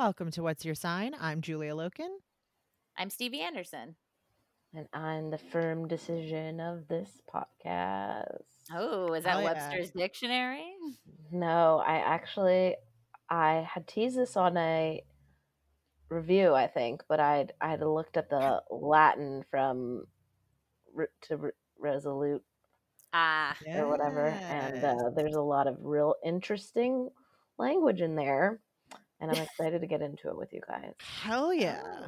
Welcome to What's Your Sign? I'm Julia Loken. I'm Stevie Anderson. And I'm the firm decision of this podcast. Oh, is that oh, Webster's yeah. dictionary? No, I actually I had teased this on a review, I think, but I'd I had looked up the Latin from to re- resolute ah or whatever, and uh, there's a lot of real interesting language in there and I'm excited to get into it with you guys. Hell yeah. Oh,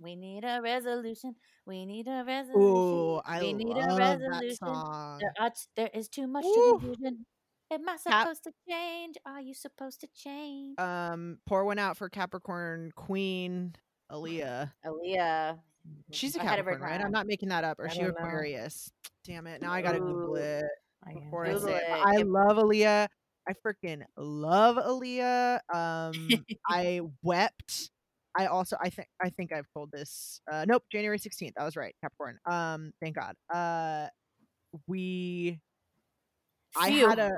we need a resolution. We need a resolution. Ooh, I we need love a resolution. That song. There, are, there is too much Ooh. confusion. Am I supposed Cap- to change? Are you supposed to change? Um, pour one out for Capricorn Queen Aaliyah. Aaliyah. She's a Capricorn, right? I'm not making that up. Or she Aquarius? Know. Damn it! Now I gotta Ooh. Google it I, say it. I love Aaliyah. I freaking love Aaliyah. Um, I wept. I also I think I think I've told this. Uh, nope, January sixteenth. I was right, Capricorn. Um, thank God. Uh, we. I had a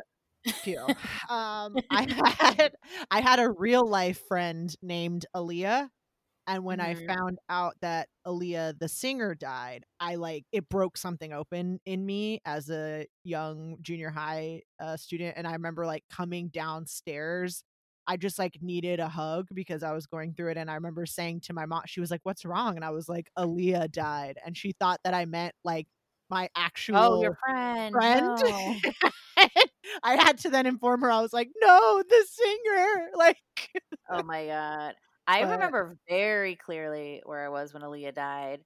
few. um, I had I had a real life friend named Aaliyah, and when mm-hmm. I found out that Aaliyah, the singer, died, I like it broke something open in me as a young junior high uh, student. And I remember like coming downstairs. I just like needed a hug because I was going through it. And I remember saying to my mom, she was like, What's wrong? And I was like, Aaliyah died. And she thought that I meant like my actual oh, your friend. friend. No. I had to then inform her. I was like, No, the singer. Like, oh my God. I but, remember very clearly where I was when Aaliyah died.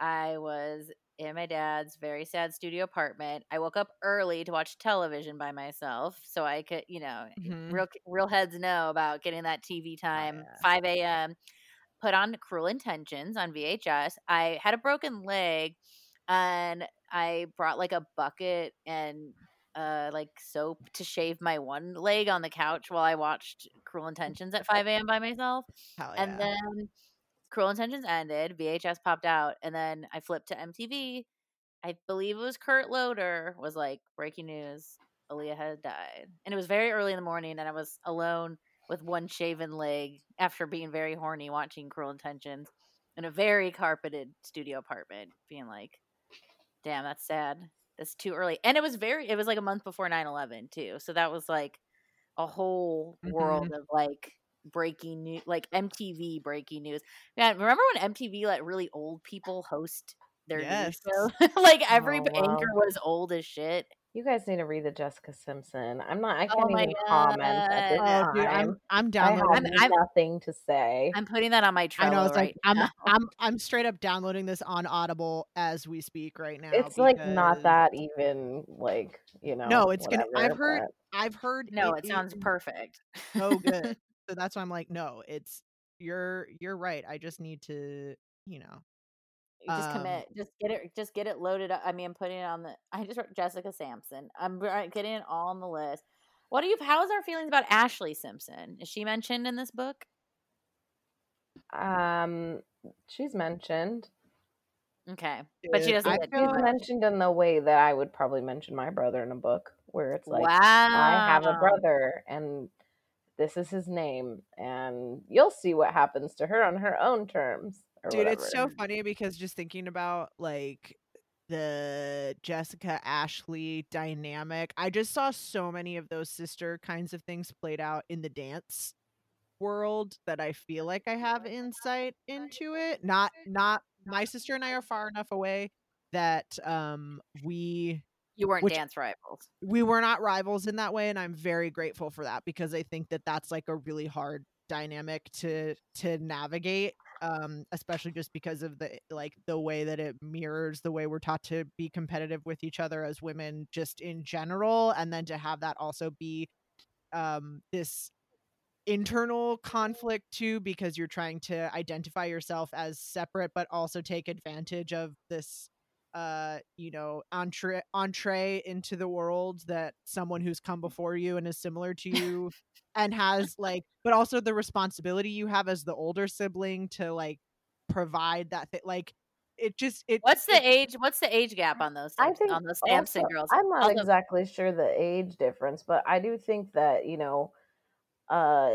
I was in my dad's very sad studio apartment. I woke up early to watch television by myself, so I could, you know, mm-hmm. real real heads know about getting that TV oh, time, yeah. five a.m. Put on Cruel Intentions on VHS. I had a broken leg, and I brought like a bucket and uh like soap to shave my one leg on the couch while I watched Cruel Intentions at 5 a.m. by myself. Yeah. And then Cruel Intentions ended, VHS popped out, and then I flipped to MTV. I believe it was Kurt Loder was like breaking news. Aaliyah had died. And it was very early in the morning and I was alone with one shaven leg after being very horny watching Cruel Intentions in a very carpeted studio apartment, being like, damn, that's sad. That's too early. And it was very, it was like a month before 9 11, too. So that was like a whole mm-hmm. world of like breaking news, like MTV breaking news. Man, remember when MTV let really old people host their yes. news show? like every oh, wow. anchor was old as shit. You guys need to read the Jessica Simpson. I'm not. I oh can't oh even God. comment at this oh, time. Dude, I'm. I'm downloading. I have I'm, nothing to say. I'm putting that on my Trello I know. It's right like now. I'm. I'm. I'm straight up downloading this on Audible as we speak right now. It's because... like not that even like you know. No, it's whatever, gonna. I've heard. But... I've heard. No, it, it sounds perfect. Oh, good. so that's why I'm like, no, it's you're. You're right. I just need to. You know, just um, commit. Just get it. Just get it loaded up. I mean, I'm putting it on the. I just wrote Jessica Simpson. I'm getting it all on the list. What do you? How's our feelings about Ashlee Simpson? Is she mentioned in this book? Um, she's mentioned. Okay, but she doesn't. She's mentioned in the way that I would probably mention my brother in a book, where it's like, wow. I have a brother, and this is his name, and you'll see what happens to her on her own terms. Dude, whatever. it's so funny because just thinking about like the Jessica Ashlee dynamic, I just saw so many of those sister kinds of things played out in the dance world that I feel like I have insight into it. Not not my sister and I are far enough away that um we you weren't which, dance rivals. We were not rivals in that way and I'm very grateful for that because I think that that's like a really hard dynamic to to navigate um especially just because of the like the way that it mirrors the way we're taught to be competitive with each other as women just in general and then to have that also be um this internal conflict too because you're trying to identify yourself as separate but also take advantage of this uh you know entree entree into the world that someone who's come before you and is similar to you and has like but also the responsibility you have as the older sibling to like provide that thing like it just it what's the it, age what's the age gap on those i think on those Simpson also, girls? I'm not also, exactly sure the age difference but i do think that you know uh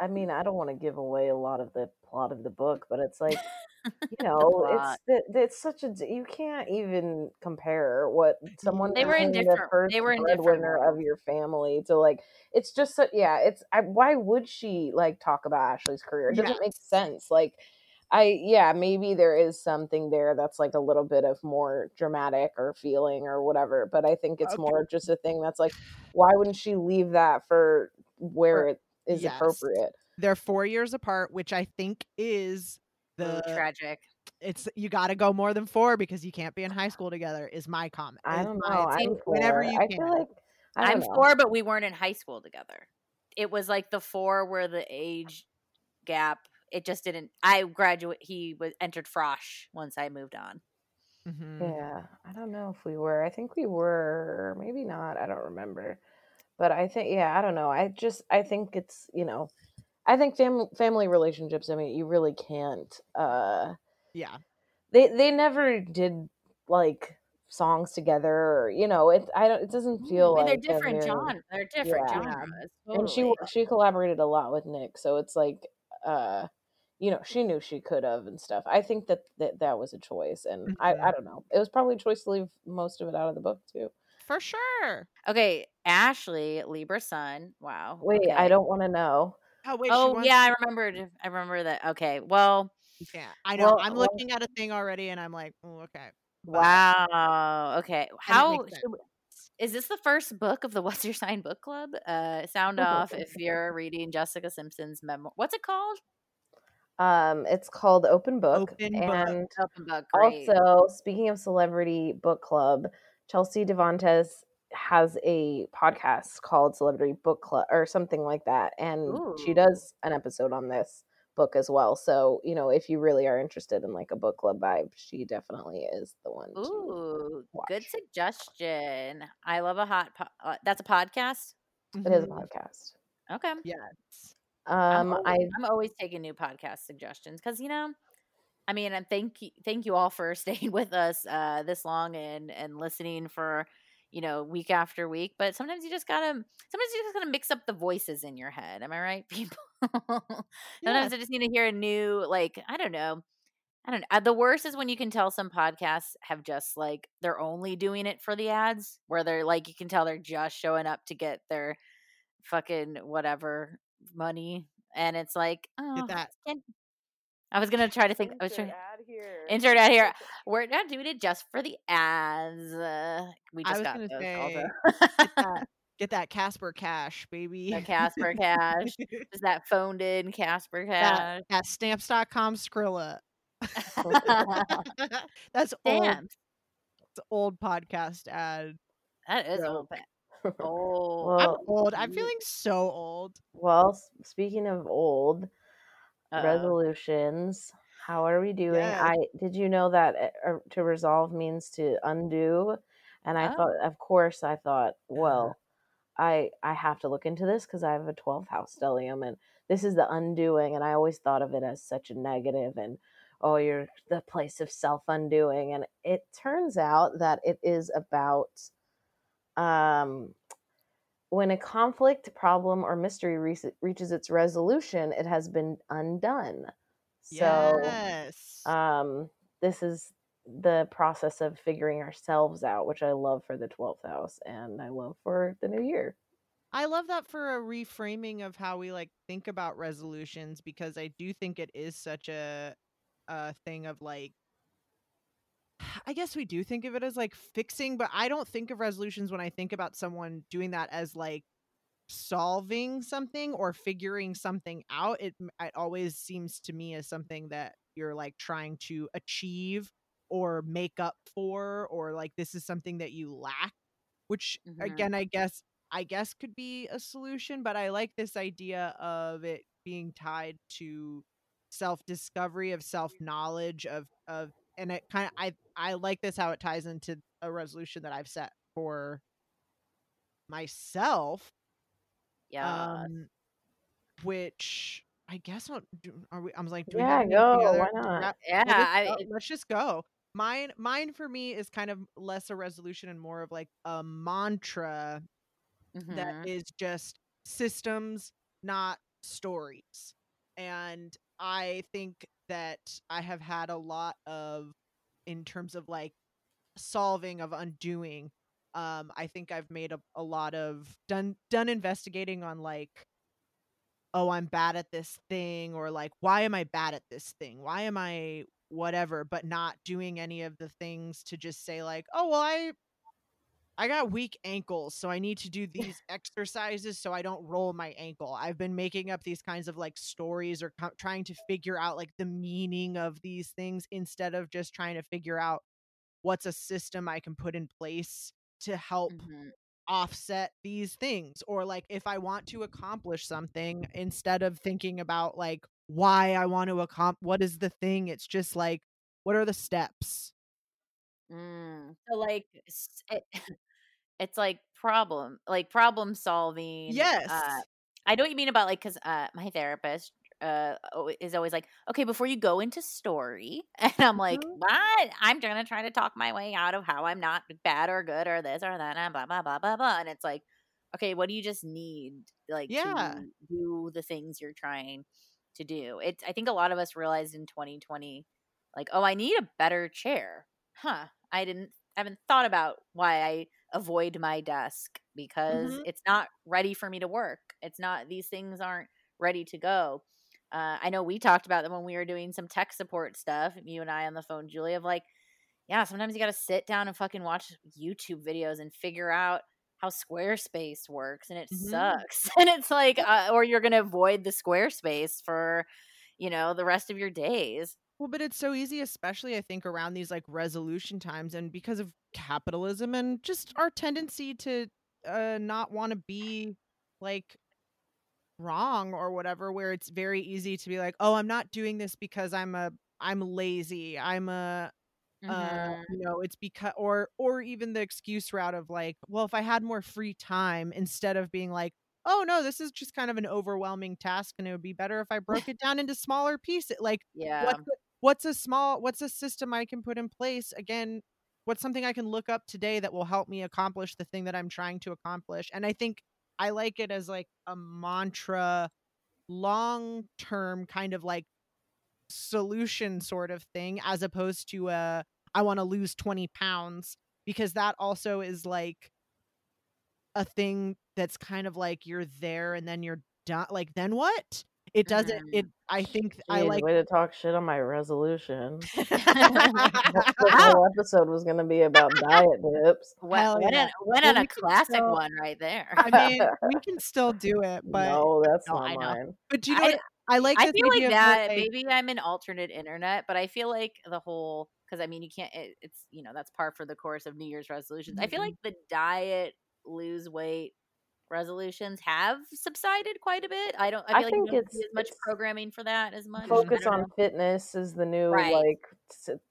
i mean i don't want to give away a lot of the plot of the book but it's like you know it's it's such a you can't even compare what someone they were in different the they were in breadwinner of your family to like it's just so, yeah it's I, why would she like talk about Ashlee's career it doesn't yes. make sense like i yeah maybe there is something there that's like a little bit of more dramatic or feeling or whatever but i think it's okay. more just a thing that's like why wouldn't she leave that for where it is yes. appropriate they're four years apart which i think is the Ooh, tragic. It's you got to go more than four because you can't be in high school together. Is my comment. I don't know. I'm whenever you I can. Feel like, I am four, but we weren't in high school together. It was like the four where the age gap. It just didn't. I graduate. He was entered Frosh once I moved on. Mm-hmm. Yeah, I don't know if we were. I think we were. Maybe not. I don't remember. But I think yeah. I don't know. I just I think it's you know I think family family relationships. I mean, you really can't. uh Yeah, they they never did like songs together, or you know, it. I don't. It doesn't feel I mean, like they're different genres. They're different yeah. genres. Totally. And she she collaborated a lot with Nick, so it's like, uh, you know, she knew she could have and stuff. I think that that, that was a choice, and mm-hmm. I I don't know. It was probably a choice to leave most of it out of the book too. For sure. Okay, Ashlee Libra Sun. Wow. Wait, okay. I don't want to know. Oh, wait, oh yeah, I remembered. I remember that. Okay, well, yeah, I know. Well, I'm well, looking at a thing already, and I'm like, oh, okay. But, wow. Okay. How is this the first book of the What's Your Sign book club? Uh, sound off if you're reading Jessica Simpson's memoir. What's it called? Um, it's called Open Book. Open and book. Open book. Great. Also, speaking of celebrity book club, Chelsea Devantez has a podcast called Celebrity Book Club or something like that, and Ooh. she does an episode on this book as well. So, you know, if you really are interested in like a book club vibe, she definitely is the one. Ooh, good suggestion. I love a hot. Po- uh, that's a podcast. It is a mm-hmm. podcast. Okay. Yes. Um, I'm always, I'm always taking new podcast suggestions because you know, I mean, and thank you, thank you all for staying with us uh, this long and and listening for you know week after week. But sometimes you just gotta, sometimes you just gotta mix up the voices in your head. Am I right, people? sometimes yeah. I just need to hear a new, like I don't know. I don't know. Uh, the worst is when you can tell some podcasts have just like they're only doing it for the ads, where they're like you can tell they're just showing up to get their fucking whatever money, and it's like oh, that. I was gonna try to think. I was trying. Ad here. Insert ad here. We're not doing it just for the ads. Uh, we just got those say, get, that, get that Casper cash, baby. The Casper cash. Is that phoned in Casper cash? That, at stamps.com Skrilla. That's Stamps. old. It's old podcast ad. That is old. Oh, well, I'm old. I'm feeling so old. Well, speaking of old uh resolutions, how are we doing? Yes. I did you know that uh, to resolve means to undo, and I oh. thought, of course, I thought, well, I I have to look into this because I have a 12th house stellium, and this is the undoing, and I always thought of it as such a negative and oh, you're the place of self undoing. And it turns out that it is about um, when a conflict, problem, or mystery re- reaches its resolution, it has been undone. So, yes. um, this is the process of figuring ourselves out, which I love for the 12th house and I love for the new year. I love that for a reframing of how we like think about resolutions because I do think it is such a a thing of like I guess we do think of it as like fixing, but I don't think of resolutions when I think about someone doing that as like solving something or figuring something out. It it always seems to me as something that you're like trying to achieve or make up for or like this is something that you lack, which mm-hmm. again I guess I guess could be a solution, but I like this idea of it being tied to self discovery of self knowledge of of and it kind of I I like this how it ties into a resolution that I've set for myself. Yeah. Um, which I guess I'll do, are we? I was like, yeah, go. Why not? Yeah, let's, I, let's just go. Mine, mine for me is kind of less a resolution and more of like a mantra mm-hmm. that is just systems, not stories. And I think that I have had a lot of in terms of like solving of undoing. Um, I think I've made a, a lot of done done investigating on like oh i'm bad at this thing or like why am i bad at this thing why am i whatever but not doing any of the things to just say like oh well i I got weak ankles, so I need to do these exercises so I don't roll my ankle. I've been making up these kinds of like stories or co- trying to figure out like the meaning of these things instead of just trying to figure out what's a system I can put in place to help mm-hmm. offset these things. Or like if I want to accomplish something, instead of thinking about like why I want to accomplish, what is the thing, it's just like, what are the steps? Mm. So like it, it's like problem like problem solving. Yes. Uh, I know what you mean about like because uh, my therapist uh is always like, okay, before you go into story, and I'm like, mm-hmm. what? I'm gonna try to talk my way out of how I'm not bad or good or this or that and blah blah blah blah blah. And it's like, okay, what do you just need like yeah. to do the things you're trying to do? It I think a lot of us realized in 2020, like, oh, I need a better chair. Huh. I didn't I haven't thought about why I avoid my desk because mm-hmm. it's not ready for me to work. It's not these things aren't ready to go. Uh, I know we talked about them when we were doing some tech support stuff, you and I on the phone, Julie, of like, yeah, sometimes you got to sit down and fucking watch YouTube videos and figure out how Squarespace works, and it mm-hmm. sucks. and it's like, uh, or you're going to avoid the Squarespace for, you know, the rest of your days. Well, but it's so easy, especially I think around these like resolution times and because of capitalism and just our tendency to uh not want to be like wrong or whatever where it's very easy to be like oh i'm not doing this because i'm a i'm lazy i'm a uh, mm-hmm. uh, you know it's because or or even the excuse route of like well if i had more free time instead of being like oh no this is just kind of an overwhelming task and it would be better if i broke it down into smaller pieces like yeah what's, what's a small what's a system i can put in place again what's something i can look up today that will help me accomplish the thing that i'm trying to accomplish and i think i like it as like a mantra long term kind of like solution sort of thing as opposed to a I want to lose 20 pounds because that also is like a thing that's kind of like you're there and then you're done. Like, then what? It doesn't. Mm. It. I think I like way to talk shit on my resolution. the whole episode was going to be about diet dips. Well, went, yeah. went on a classic still, one right there. I mean, we can still do it, but no, that's no, not mine. But you know? I, I like. I feel like that. Like, maybe I'm an alternate internet, but I feel like the whole because I mean you can't. It, it's you know that's par for the course of New Year's resolutions. Mm-hmm. I feel mm-hmm. like the diet, lose weight resolutions have subsided quite a bit. I don't. I feel I like think it's as much programming for that as much. Focus on know. fitness is the new right. like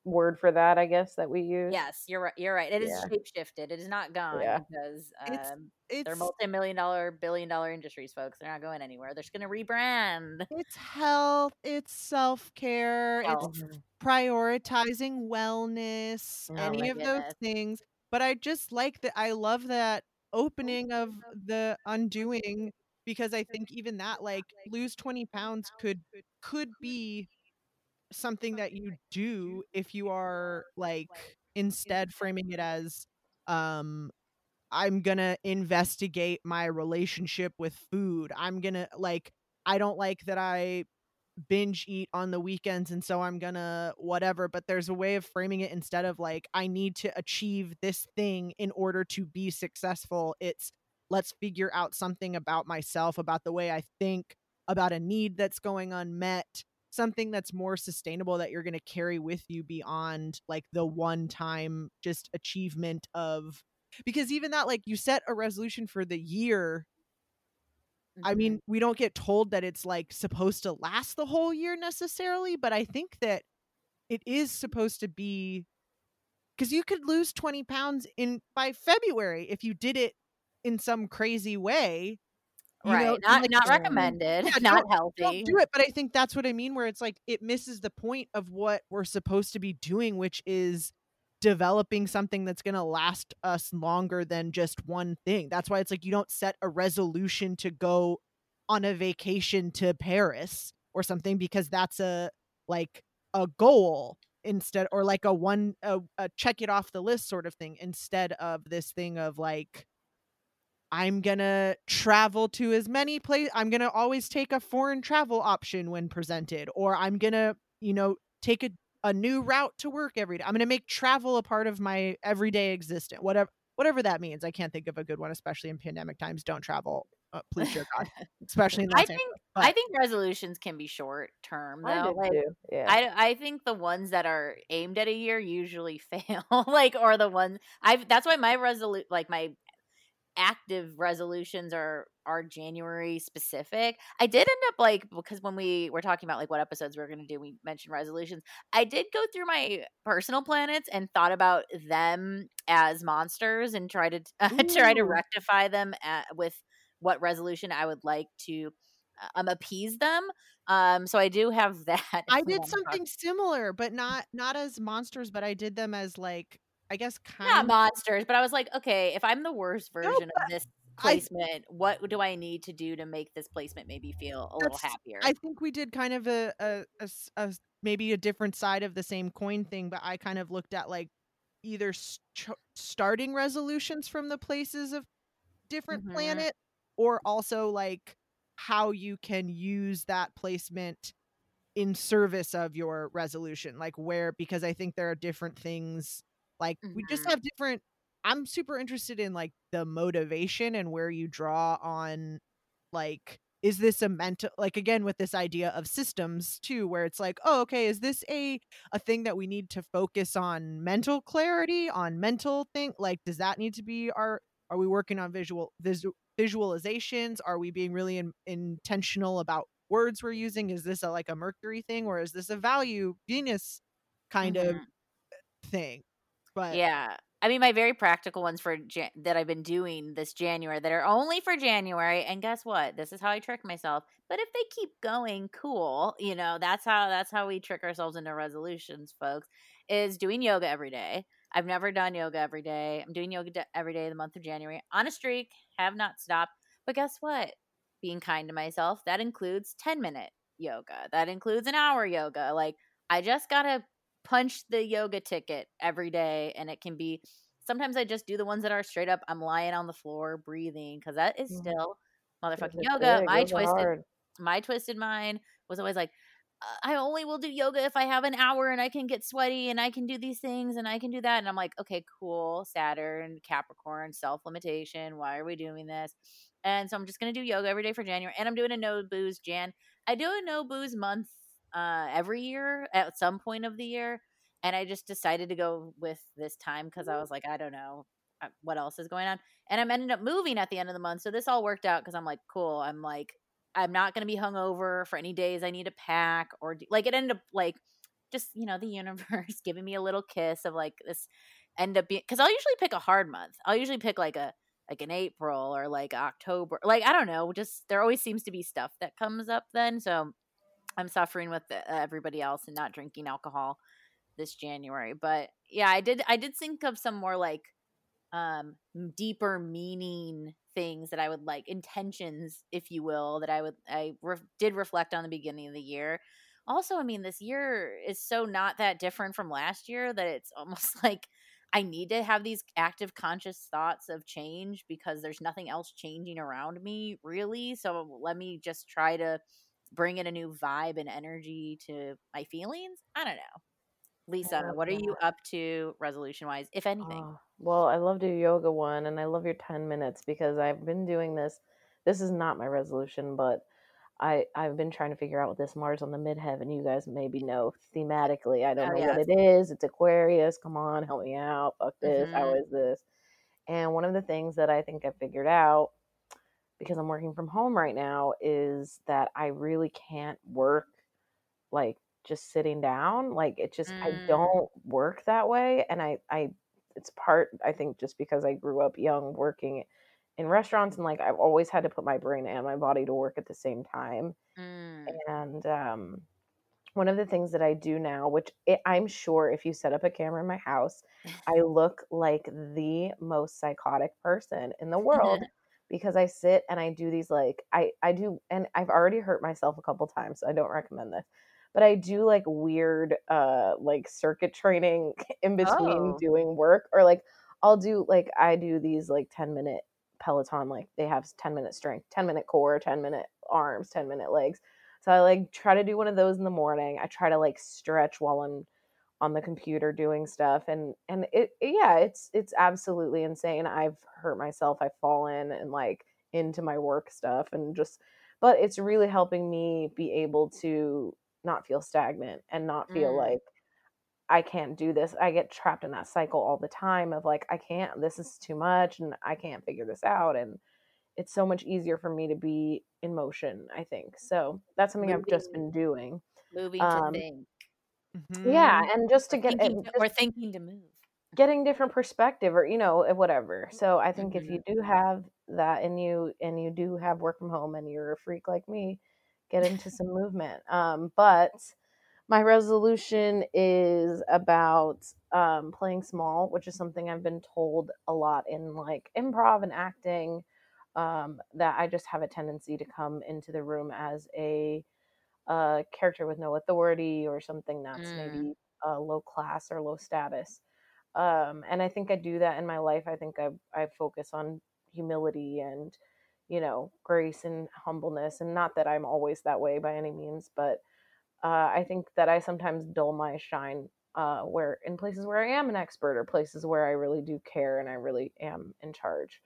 word for that. I guess that we use. Yes, you're right. You're right. It is yeah. shape shifted. It is not gone yeah. because um, it's, it's, they're multi-million dollar, billion dollar industries, folks. They're not going anywhere. They're just going to rebrand. It's health. It's self care. It's prioritizing wellness. Oh, any of goodness. those things. But I just like that. I love that opening of the undoing because I think even that like lose 20 pounds could could be something that you do if you are like instead framing it as um I'm going to investigate my relationship with food. I'm going to like I don't like that I binge eat on the weekends and so I'm gonna whatever. But there's a way of framing it instead of like, I need to achieve this thing in order to be successful. It's let's figure out something about myself, about the way I think, about a need that's going unmet, something that's more sustainable that you're gonna carry with you beyond like the one time just achievement of because even that like you set a resolution for the year Mm-hmm. I mean, we don't get told that it's like supposed to last the whole year necessarily, but I think that it is supposed to be because you could lose 20 pounds in by February if you did it in some crazy way. right. Know, not like, not recommended. Yeah, not healthy. Don't do it. But I think that's what I mean, where it's like it misses the point of what we're supposed to be doing, which is developing something that's going to last us longer than just one thing. That's why it's like you don't set a resolution to go on a vacation to Paris or something because that's a like a goal instead or like a one a, a check it off the list sort of thing instead of this thing of like I'm gonna travel to as many places. I'm gonna always take a foreign travel option when presented, or I'm gonna, you know, take a a new route to work every day. I'm going to make travel a part of my everyday existence. Whatever whatever that means. I can't think of a good one, especially in pandemic times. Don't travel. Uh, please, dear God, especially in I think I think resolutions can be short term though. Like, yeah. I I think the ones that are aimed at a year usually fail. like or the ones I've that's why my resolute like my active resolutions are are January specific. I did end up like because when we were talking about like what episodes we are going to do, we mentioned resolutions. I did go through my personal planets and thought about them as monsters and try to uh, try to rectify them at, with what resolution I would like to uh, um appease them. Um so I do have that. I did something similar, but not not as monsters, but I did them as like I guess kind not of monsters, but I was like, okay, if I'm the worst version no, of this placement, I, what do I need to do to make this placement maybe feel a little happier? I think we did kind of a, a, a, a, maybe a different side of the same coin thing, but I kind of looked at like either st- starting resolutions from the places of different mm-hmm. planet or also like how you can use that placement in service of your resolution like where because i think there are different things like mm-hmm. we just mm-hmm. have different I'm super interested in like the motivation and where you draw on like is this a mental like again with this idea of systems too where it's like oh okay is this a a thing that we need to focus on mental clarity on mental thing like does that need to be our are we working on visual vis- visualizations? Are we being really in, intentional about words we're using? Is this a like a Mercury thing or is this a value Venus kind mm-hmm. of thing? But yeah, I mean, my very practical ones for Jan- that I've been doing this January that are only for January. And guess what? This is how I trick myself. But if they keep going, cool. You know, that's how that's how we trick ourselves into resolutions, folks. Is doing yoga every day. I've never done yoga every day. I'm doing yoga every day of the month of January on a streak. Have not stopped. But guess what? Being kind to myself that includes 10 minute yoga. That includes an hour yoga. Like I just gotta punch the yoga ticket every day and it can be sometimes I just do the ones that are straight up I'm lying on the floor breathing because that is mm-hmm. still motherfucking yoga. Big, my twisted hard. my twisted mind was always like uh, I only will do yoga if I have an hour and I can get sweaty and I can do these things and I can do that. And I'm like, okay, cool. Saturn, Capricorn, self limitation. Why are we doing this? And so I'm just going to do yoga every day for January. And I'm doing a no booze Jan. I do a no booze month uh, every year at some point of the year. And I just decided to go with this time because I mm-hmm. was like, I don't know uh, what else is going on. And I'm ended up moving at the end of the month. So this all worked out because I'm like, cool. I'm like, I'm not going to be hungover for any days I need to pack or do, like it ended up like just, you know, the universe giving me a little kiss of like this end up being because I'll usually pick a hard month. I'll usually pick like a like an April or like October. Like I don't know, just there always seems to be stuff that comes up then. So I'm suffering with uh, everybody else and not drinking alcohol this January. But yeah, I did I did think of some more like um deeper meaning things that I would like intentions, if you will, that I would I re- did reflect on the beginning of the year. Also, I mean, this year is so not that different from last year that it's almost like I need to have these active conscious thoughts of change because there's nothing else changing around me really. So let me just try to bring in a new vibe and energy to my feelings. I don't know. Lisa, what are you up to resolution wise, if anything? Oh, well, I love to do yoga one and I love your 10 minutes because I've been doing this. This is not my resolution, but I, I've been trying to figure out what this Mars on the midheaven, you guys maybe know thematically. I don't oh, know yes. what it is. It's Aquarius. Come on, help me out. Fuck this. Mm-hmm. How is this? And one of the things that I think I figured out because I'm working from home right now is that I really can't work like just sitting down. Like it just mm. I don't work that way and I I it's part I think just because I grew up young working in restaurants and like I've always had to put my brain and my body to work at the same time. Mm. And um one of the things that I do now, which it, I'm sure if you set up a camera in my house, I look like the most psychotic person in the world because I sit and I do these like I I do and I've already hurt myself a couple times. So I don't recommend this. But I do like weird uh like circuit training in between oh. doing work or like I'll do like I do these like 10 minute Peloton like they have 10 minute strength, 10 minute core, 10 minute arms, 10 minute legs. So I like try to do one of those in the morning. I try to like stretch while I'm on the computer doing stuff and and it, yeah it's it's absolutely insane i've hurt myself i've fallen and like into my work stuff and just but it's really helping me be able to not feel stagnant and not feel mm. like I can't do this. I get trapped in that cycle all the time of like I can't this is too much and I can't figure this out and it's so much easier for me to be in motion, I think. So that's something moving, I've just been doing. Moving um, to. Mm-hmm. Yeah, and just to get thinking to, or thinking to move, getting different perspective, or you know, eh, whatever. So I think mm-hmm. if you mm-hmm. do have that, and you and you do have work from home, and you're a freak like me, get into some movement. Um, but my resolution is about um, playing small, which is something I've been told a lot in like improv and acting. Um, that I just have a tendency to come into the room as a a character with no authority or something that's mm. maybe uh, low class or low status. Um, and I think I do that in my life. I think I I focus on humility and you know grace and humbleness, and not that I'm always that way by any means, but uh, I think that I sometimes dull my shine uh, where in places where I am an expert or places where I really do care and I really am in charge.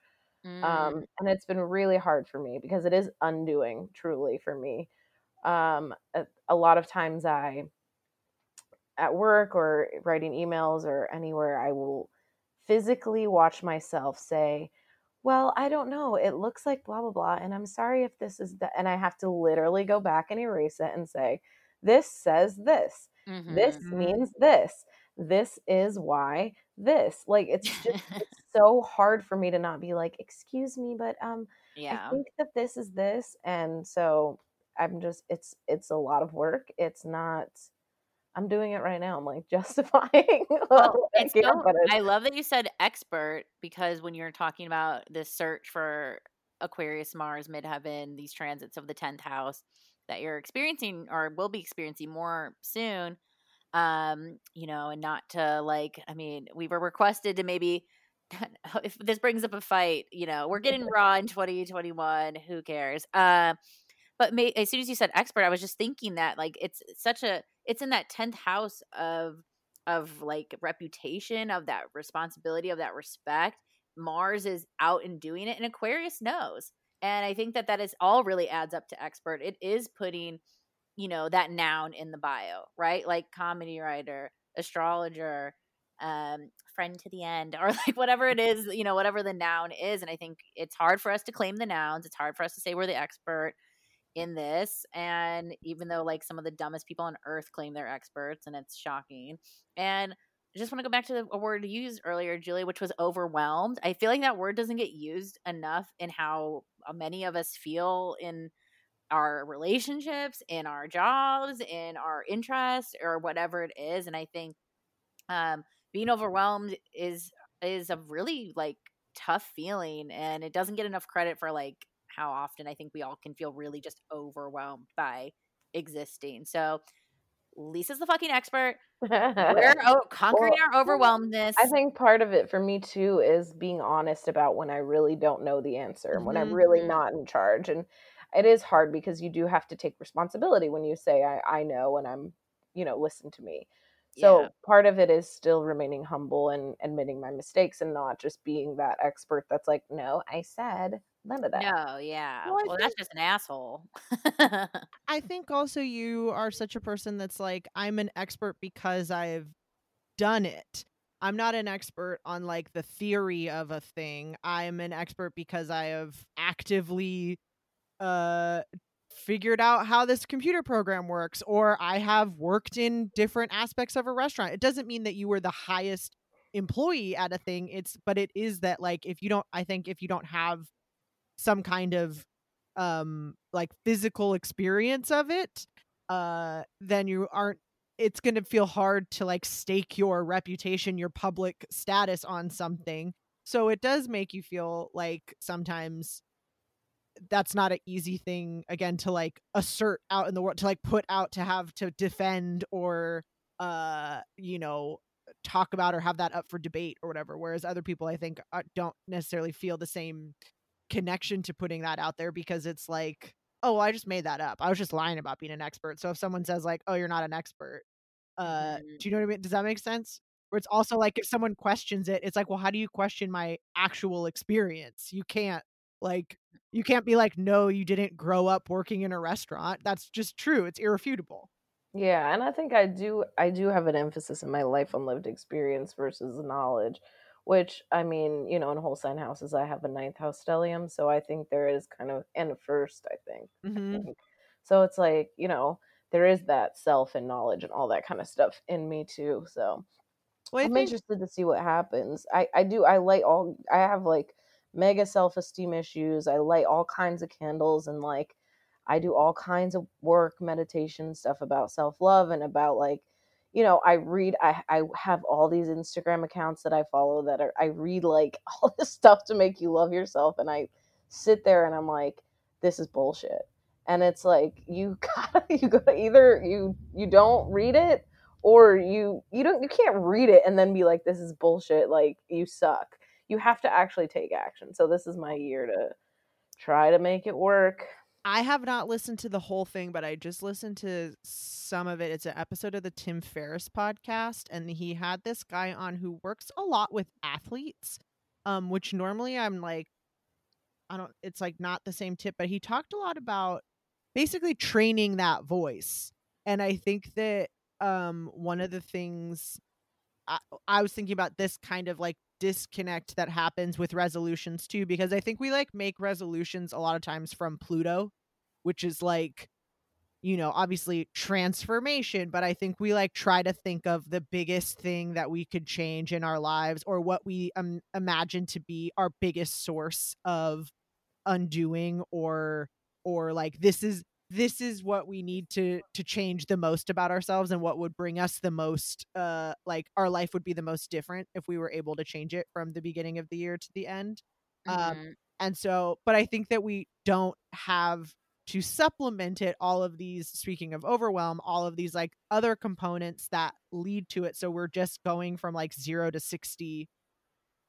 Mm. Um, and it's been really hard for me because it is undoing truly for me um, a, a lot of times I, at work or writing emails or anywhere, I will physically watch myself say, well, I don't know. It looks like blah, blah, blah. And I'm sorry if this is that. And I have to literally go back and erase it and say, this says this. Mm-hmm. This means this. This is why this. Like, it's just, it's so hard for me to not be like, excuse me, but, um, yeah. I think that this is this. And so I'm just, it's, it's a lot of work. It's not, I'm doing it right now. I'm like justifying. Well, I, so, I love that you said expert because when you're talking about this search for Aquarius, Mars, midheaven, these transits of the 10th house that you're experiencing or will be experiencing more soon, um, you know, and not to like, I mean, we were requested to maybe if this brings up a fight, you know, we're getting raw in 2021. Who cares? Uh, but may, as soon as you said expert, I was just thinking that like it's such a it's in that 10th house of of like reputation of that responsibility of that respect. Mars is out and doing it and aquarius knows and i think that that is all really adds up to expert. It is putting you know that noun in the bio right? Like comedy writer astrologer um friend to the end or like whatever it is you know whatever the noun is and i think it's hard for us to claim the nouns. It's hard for us to say we're the expert in this and even though like some of the dumbest people on earth claim they're experts and it's shocking and I just want to go back to a word used earlier, Julie, which was overwhelmed. I feel like that word doesn't get used enough in how uh, many of us feel in our relationships, in our jobs, in our interests, or whatever it is. And I think um, being overwhelmed is is a really like tough feeling, and it doesn't get enough credit for like how often I think we all can feel really just overwhelmed by existing. So Lisa's the fucking expert. We're oh, conquering well, our overwhelmedness. I think part of it for me too is being honest about when I really don't know the answer and mm-hmm. when I'm really mm-hmm. not in charge. And it is hard because you do have to take responsibility when you say I, I know and I'm, you know, listen to me. So yeah. part of it is still remaining humble and admitting my mistakes and not just being that expert that's like, no, I said none of that. No, yeah. Well, well think, that's just an asshole. I think also you are such a person that's like, I'm an expert because I've done it. I'm not an expert on like the theory of a thing. I'm an expert because I have actively uh figured out how this computer program works or I have worked in different aspects of a restaurant. It doesn't mean that you were the highest employee at a thing. It's but it is that like if you don't I think if you don't have some kind of um like physical experience of it uh then you aren't it's going to feel hard to like stake your reputation your public status on something. So it does make you feel like sometimes that's not an easy thing again to like assert out in the world to like put out to have to defend or uh you know talk about or have that up for debate or whatever whereas other people i think uh, don't necessarily feel the same connection to putting that out there because it's like, oh, I just made that up. I was just lying about being an expert. So if someone says like, oh, you're not an expert, uh, mm-hmm. do you know what I mean? Does that make sense? Where it's also like if someone questions it, it's like, well, how do you question my actual experience? You can't like you can't be like, no, you didn't grow up working in a restaurant. That's just true. It's irrefutable. Yeah, and I think I do I do have an emphasis in my life on lived experience versus knowledge which I mean, you know, in whole sign houses, I have a ninth house stellium, so I think there is kind of and a first, I think. Mm-hmm. I think. So it's like you know, there is that self and knowledge and all that kind of stuff in me too. So well, I'm think... interested to see what happens. I I do I light all I have like mega self esteem issues. I light all kinds of candles and like I do all kinds of work, meditation stuff about self love and about like you know, I read, I, I have all these Instagram accounts that I follow that are, I read like all this stuff to make you love yourself. And I sit there and I'm like, this is bullshit. And it's like, you gotta, you gotta either, you, you don't read it or you, you don't, you can't read it and then be like, this is bullshit. Like you suck. You have to actually take action. So this is my year to try to make it work. I have not listened to the whole thing, but I just listened to some of it. It's an episode of the Tim Ferriss podcast, and he had this guy on who works a lot with athletes, um, which normally I'm like, I don't, it's like not the same tip, but he talked a lot about basically training that voice. And I think that um, one of the things I, I was thinking about this kind of like disconnect that happens with resolutions too because I think we like make resolutions a lot of times from Pluto, which is like you know, obviously transformation, but I think we like try to think of the biggest thing that we could change in our lives or what we um, imagine to be our biggest source of undoing or or like this is this is what we need to to change the most about ourselves and what would bring us the most uh like our life would be the most different if we were able to change it from the beginning of the year to the end um, mm-hmm. um and so but i think that we don't have to supplement it all of these speaking of overwhelm all of these like other components that lead to it. So we're just going from like 0 to 60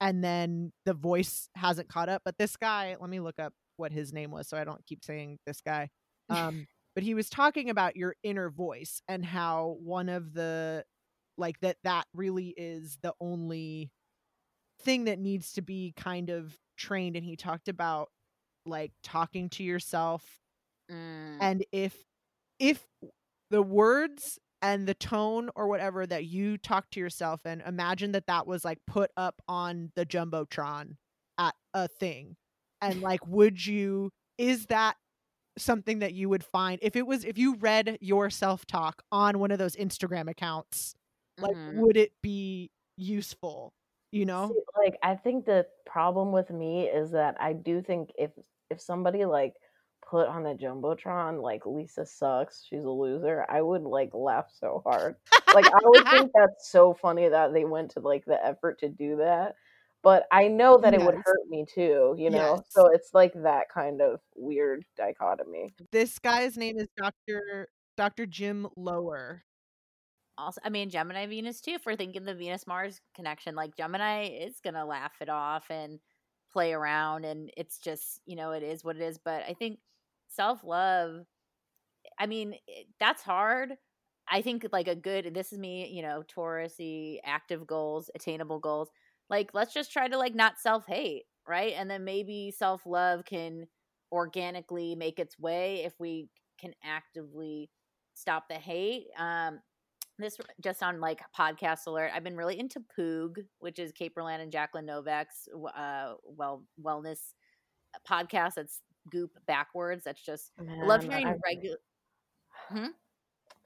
and then the voice hasn't caught up. But this guy let me look up what his name was so i don't keep saying this guy. Um, but he was talking about your inner voice and how one of the like that that really is the only thing that needs to be kind of trained. And he talked about like talking to yourself mm. and if if the words and the tone or whatever that you talk to yourself and imagine that that was like put up on the jumbotron at a thing and like would you is that something that you would find if it was if you read your self-talk on one of those Instagram accounts like mm-hmm. would it be useful you know See, like i think the problem with me is that i do think if if somebody like put on the jumbotron like lisa sucks she's a loser i would like laugh so hard like i would think that's so funny that they went to like the effort to do that but I know that yes. it would hurt me too, you know? Yes. So it's like that kind of weird dichotomy. This guy's name is Dr. Dr. Jim Loehr. Also, I mean, Gemini Venus too, for thinking the Venus Mars connection. Like, Gemini is going to laugh it off and play around, and it's just, you know, it is what it is. But I think self love, I mean, that's hard. I think like a good, this is me, you know, Taurusy, active goals, attainable goals like let's just try to like not self-hate right and then maybe self-love can organically make its way if we can actively stop the hate um this just on like podcast alert i've been really into poog which is kate berlant and jacqueline novak's uh well wellness podcast that's goop backwards that's just Man, I love hearing regular hmm?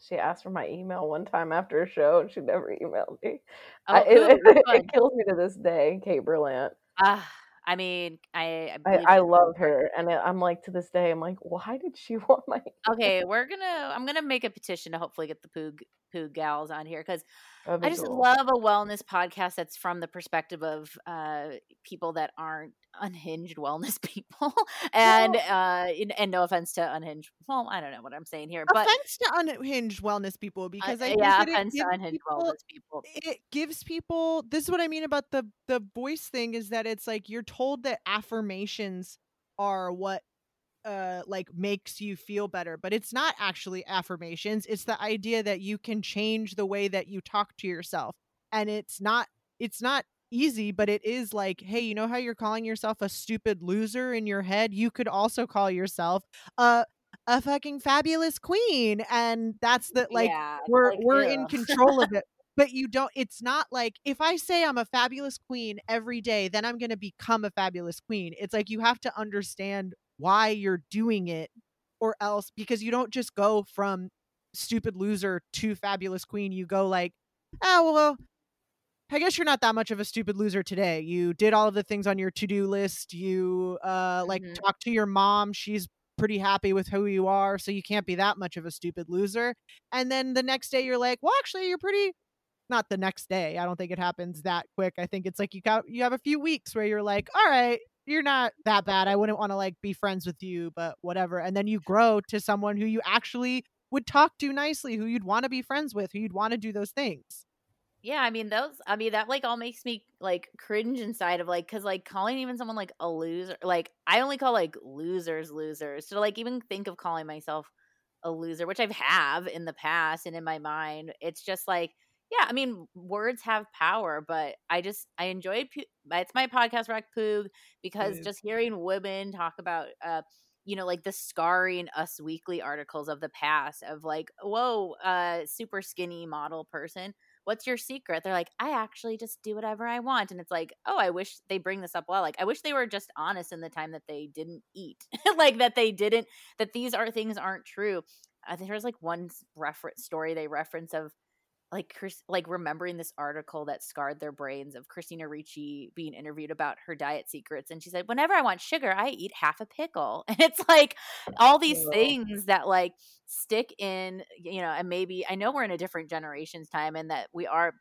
She asked for my email one time after a show, and she never emailed me. Oh, I, it, it, it, kills me to this day, Kate Berlant. Ah, I mean, I I, I, I love her, and I'm like to this day, I'm like, why did she want my? Okay, we're gonna I'm gonna make a petition to hopefully get the Poog Poog gals on here because I just cool. love a wellness podcast that's from the perspective of uh, people that aren't unhinged wellness people, and well, uh, and no offense to unhinged. Well, I don't know what I'm saying here, but offense to unhinged wellness people because uh, I yeah, offense to unhinged people, wellness people. It gives people. This is what I mean about the the voice thing is that it's like you're told that affirmations are what uh like makes you feel better but it's not actually affirmations it's the idea that you can change the way that you talk to yourself and it's not it's not easy but it is like hey you know how you're calling yourself a stupid loser in your head? You could also call yourself a a fucking fabulous queen. And that's the like yeah, we're like, we're ew. in control of it but you don't it's not like if i say i'm a fabulous queen every day then i'm going to become a fabulous queen. It's like you have to understand why you're doing it or else because you don't just go from stupid loser to fabulous queen. You go like oh well i guess you're not that much of a stupid loser today you did all of the things on your to-do list you uh like mm-hmm. talk to your mom she's pretty happy with who you are so you can't be that much of a stupid loser and then the next day you're like well actually you're pretty not the next day i don't think it happens that quick i think it's like you got you have a few weeks where you're like all right you're not that bad. I wouldn't want to like be friends with you, but whatever. And then you grow to someone who you actually would talk to nicely, who you'd want to be friends with, who you'd want to do those things. Yeah, I mean those I mean that like all makes me like cringe inside of like cuz like calling even someone like a loser like I only call like losers losers. So like even think of calling myself a loser, which I've have in the past and in my mind, it's just like yeah, I mean, words have power, but I just I enjoy it's my podcast Rack Poog because just hearing women talk about uh you know like the scarring us weekly articles of the past of like whoa uh super skinny model person what's your secret? They're like, I actually just do whatever I want. And it's like, oh, I wish they bring this up well. Like, I wish they were just honest in the time that they didn't eat, like that they didn't, that these are things aren't true. I think there's like one reference story they reference of like Chris, like remembering this article that scarred their brains of Christina Ricci being interviewed about her diet secrets, and she said, "Whenever I want sugar, I eat half a pickle." And it's like all these things that like stick in, you know, and maybe I know we're in a different generation's time, and that we are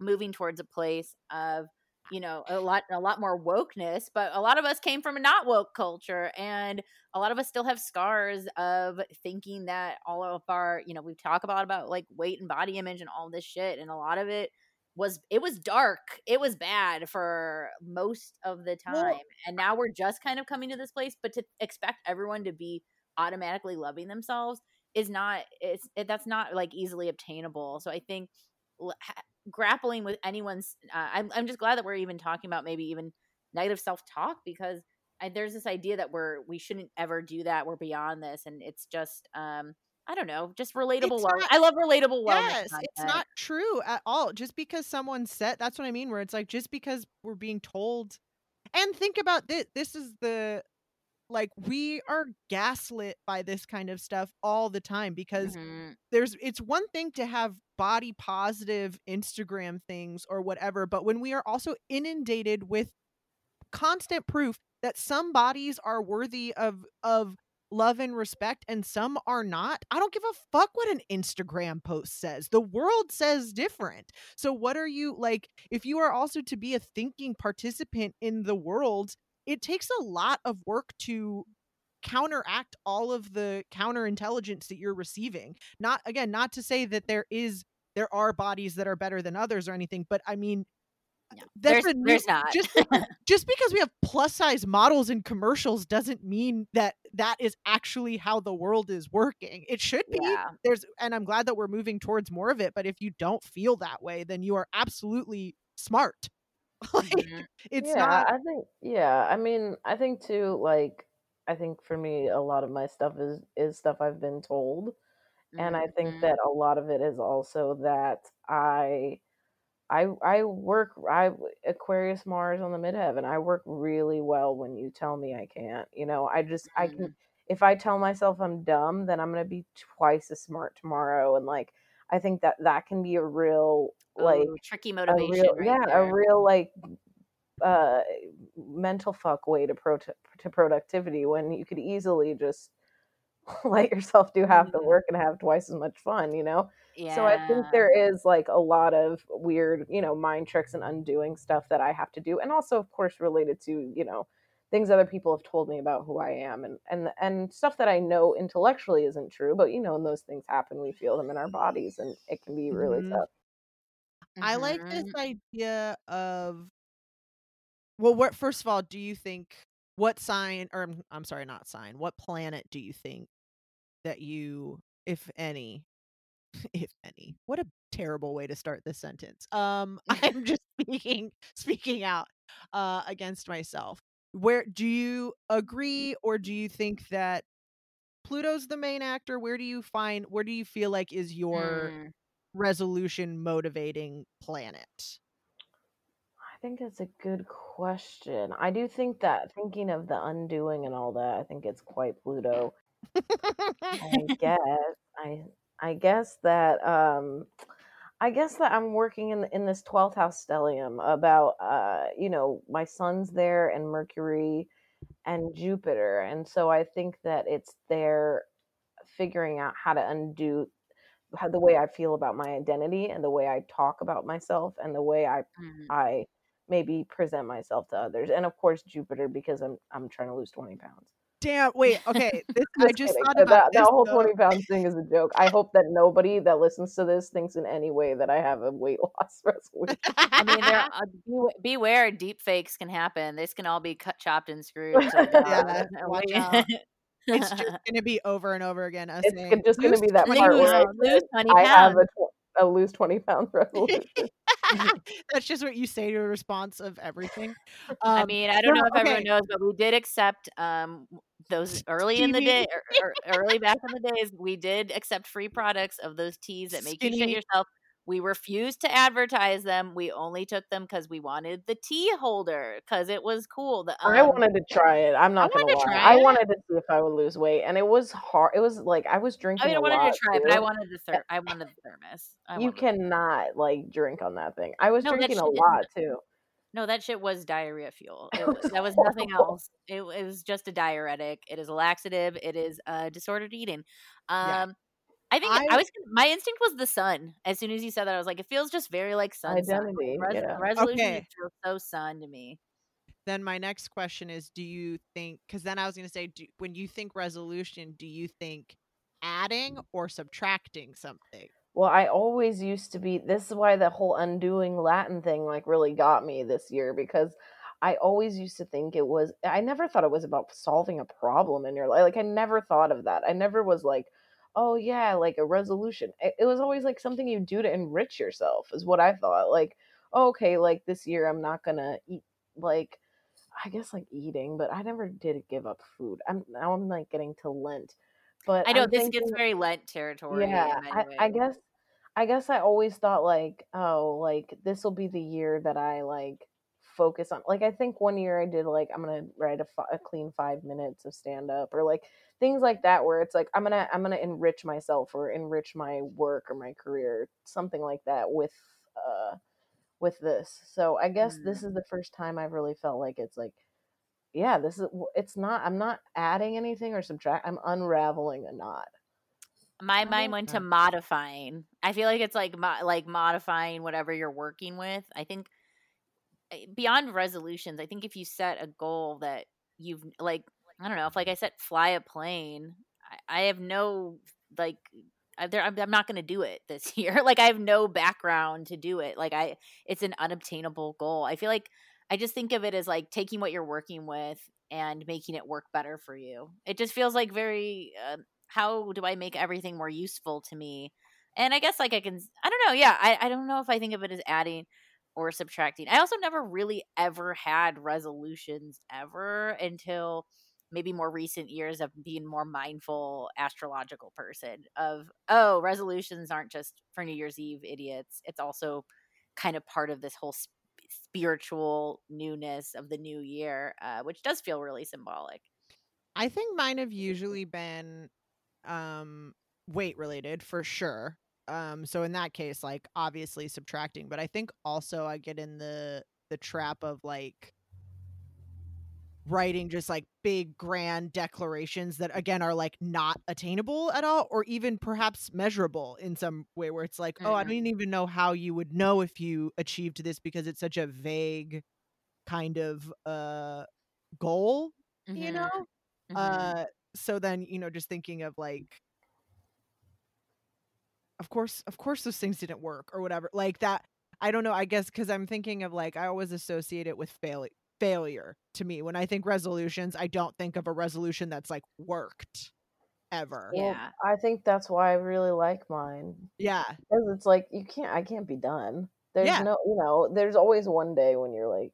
moving towards a place of you know a lot a lot more wokeness but a lot of us came from a not woke culture and a lot of us still have scars of thinking that all of our you know we talk about about like weight and body image and all this shit and a lot of it was it was dark it was bad for most of the time well, and now we're just kind of coming to this place but to expect everyone to be automatically loving themselves is not it's it, that's not like easily obtainable so i think grappling with anyone's uh, I'm, I'm just glad that we're even talking about maybe even negative self-talk because I, there's this idea that we're we shouldn't ever do that we're beyond this and it's just um I don't know, just relatable Not, I love relatable wellness. Yes, content. it's not true at all. Just because someone said that's what I mean. Where it's like just because we're being told, and think about this. This is the like we are gaslit by this kind of stuff all the time because mm-hmm. there's it's one thing to have body positive Instagram things or whatever but when we are also inundated with constant proof that some bodies are worthy of of love and respect and some are not i don't give a fuck what an instagram post says the world says different so what are you like if you are also to be a thinking participant in the world it takes a lot of work to counteract all of the counterintelligence that you're receiving. Not again, not to say that there is there are bodies that are better than others or anything, but I mean no, there's, new, there's not just just because we have plus size models in commercials doesn't mean that that is actually how the world is working it should be yeah. there's and i'm glad that we're moving towards more of it but if you don't feel that way then you are absolutely smart like mm-hmm. it's yeah, not I think yeah, I mean, I think too like I think for me a lot of my stuff is is stuff I've been told. And I think mm-hmm. that a lot of it is also that I I I work I Aquarius Mars on the midheaven. I work really well when you tell me I can't. You know, I just I can mm-hmm. if I tell myself I'm dumb, then I'm going to be twice as smart tomorrow and like I think that that can be a real like oh, tricky motivation. Real, right yeah, there. a real like uh mental fuck way to pro to productivity when you could easily just let yourself do half the mm-hmm. work and have twice as much fun, you know? Yeah. So I think there is like a lot of weird, you know, mind tricks and undoing stuff that I have to do. And also, of course, related to, you know, things other people have told me about who I am and and and stuff that I know intellectually isn't true, but you know, when those things happen, we feel them in our bodies and it can be really mm-hmm. tough. I like this mm-hmm. idea of well, what first of all, do you think what sign or I'm sorry, not sign, what planet do you think that you if any if any. What a terrible way to start this sentence. Um I'm just speaking speaking out uh against myself where do you agree or do you think that Pluto's the main actor? Where do you find where do you feel like is your mm. resolution motivating planet? I think it's a good question. I do think that thinking of the undoing and all that, I think it's quite Pluto. I guess I I guess that um I guess that I'm working in in this 12th house stellium about uh you know my sun's there and Mercury and Jupiter and so I think that it's there figuring out how to undo how the way I feel about my identity and the way I talk about myself and the way I mm-hmm. I maybe present myself to others and of course Jupiter because I'm I'm trying to lose 20 pounds. Damn. Wait. Okay. This, I just kidding. thought about that. This, that whole twenty pounds thing is a joke. I hope that nobody that listens to this thinks in any way that I have a weight loss resolution. I mean, uh, beware. Deep fakes can happen. This can all be cut, chopped, and screwed. So yeah. Watch out. it's just going to be over and over again. Us it's saying, just going to be that part where I, I have a, a lose 20 pound resolution. That's just what you say to a response of everything. Um, I mean, I don't know if okay. everyone knows, but we did accept um, those early in the day, or, or, early back in the days. We did accept free products of those teas that make Skinny. you shit yourself We refused to advertise them. We only took them because we wanted the tea holder because it was cool. The, um, I wanted to try it. I'm not gonna lie. I wanted to see if I would lose weight, and it was hard. It was like I was drinking. I mean, I wanted to try it, but I wanted the ther- eh, I wanted the thermos. I you cannot like drink on that thing. I was no, drinking a lot too. No, that shit was diarrhea fuel. It, was that was nothing else. It, it, was just a diuretic. It is a laxative. It is uh, disordered eating. Um, yeah. I think I, I, was my instinct was the sun. As soon as you said that, I was like, it feels just very like sun. Identity. Res- yeah. Resolution okay. feels so sun to me. Then my next question is: Do you think? Because then I was going to say, do, when you think resolution, do you think adding or subtracting something? Well, I always used to be this is why the whole undoing Latin thing like really got me this year because I always used to think it was I never thought it was about solving a problem in your life. Like I never thought of that. I never was like, "Oh yeah, like a resolution." It, it was always like something you do to enrich yourself is what I thought. Like, oh, okay, like this year I'm not going to eat like I guess like eating, but I never did give up food. I'm now I'm like getting to Lent. But I know I'm this thinking, gets very Lent territory. Yeah, I, I guess I guess I always thought like, oh, like this will be the year that I like focus on. Like I think one year I did like I'm gonna write a, a clean five minutes of stand up or like things like that where it's like I'm gonna I'm gonna enrich myself or enrich my work or my career something like that with uh with this. So I guess mm. this is the first time I've really felt like it's like yeah, this is it's not I'm not adding anything or subtract I'm unraveling a knot my mind went to modifying. I feel like it's like mo- like modifying whatever you're working with. I think eh, beyond resolutions, I think if you set a goal that you've like I don't know, if like I said fly a plane, I, I have no like I'm, I'm not going to do it this year. like I have no background to do it. Like I it's an unobtainable goal. I feel like I just think of it as like taking what you're working with and making it work better for you. It just feels like very uh, how do I make everything more useful to me? And I guess like I can I don't know, yeah, I, I don't know if I think of it as adding or subtracting. I also never really ever had resolutions ever until maybe more recent years of being more mindful astrological person of oh resolutions aren't just for new year's eve idiots it's also kind of part of this whole sp- spiritual newness of the new year uh, which does feel really symbolic i think mine have usually been um weight related for sure. Um so in that case like obviously subtracting, but I think also I get in the the trap of like writing just like big grand declarations that again are like not attainable at all or even perhaps measurable in some way where it's like oh i mm-hmm. don't even know how you would know if you achieved this because it's such a vague kind of uh goal mm-hmm. you know mm-hmm. uh so then you know just thinking of like of course of course those things didn't work or whatever like that i don't know i guess because i'm thinking of like i always associate it with failure failure to me when i think resolutions i don't think of a resolution that's like worked ever. Well, yeah. I think that's why i really like mine yeah. because it's like you can't i can't be done. There's yeah. no you know there's always one day when you're like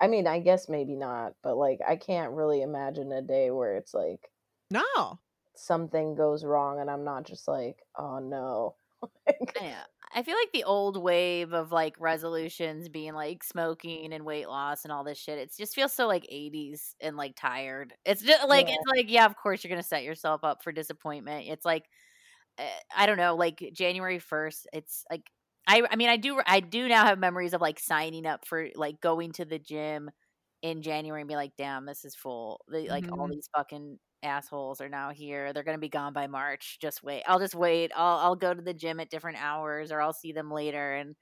I mean, I guess maybe not, but like I can't really imagine a day where it's like no something goes wrong and I'm not just like, oh no. yeah. I feel like the old wave of like resolutions being like smoking and weight loss and all this shit. It just feels so like 80s and like tired. It's just like yeah. it's like yeah, of course you're gonna set yourself up for disappointment. It's like eh, I don't know, like January 1st, it's like I I mean I do I do now have memories of like signing up for like going to the gym in January and be like, damn, this is full. like mm-hmm. all these fucking assholes are now here. They're gonna be gone by March. Just wait. I'll just wait. I'll I'll go to the gym at different hours or I'll see them later. And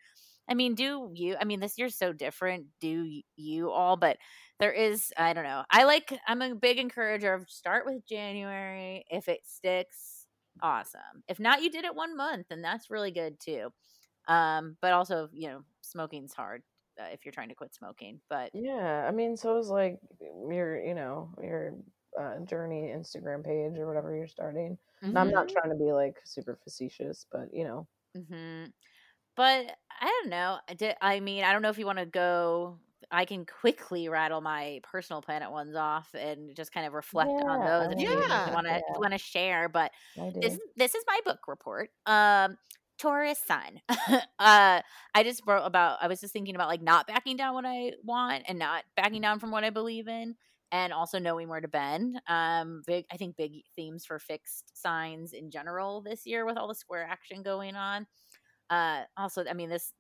I mean, do you? I mean, this year's so different. Do you all? But there is. I don't know. I like. I'm a big encourager of start with January. If it sticks, awesome. If not, you did it one month, and that's really good too. Um, but also, you know, smoking's hard uh, if you're trying to quit smoking. But yeah, I mean, so is like your, you know, your uh, journey Instagram page or whatever you're starting. Mm-hmm. I'm not trying to be like super facetious, but you know. Mm-hmm. But I don't know. I mean, I don't know if you want to go. I can quickly rattle my personal planet ones off and just kind of reflect yeah, on those if yeah. you want to want to share. But this this is my book report. Um, Taurus sun. uh, I just wrote about. I was just thinking about like not backing down what I want and not backing down from what I believe in, and also knowing where to bend. Um, big. I think big themes for fixed signs in general this year with all the square action going on. Uh, also, I mean, this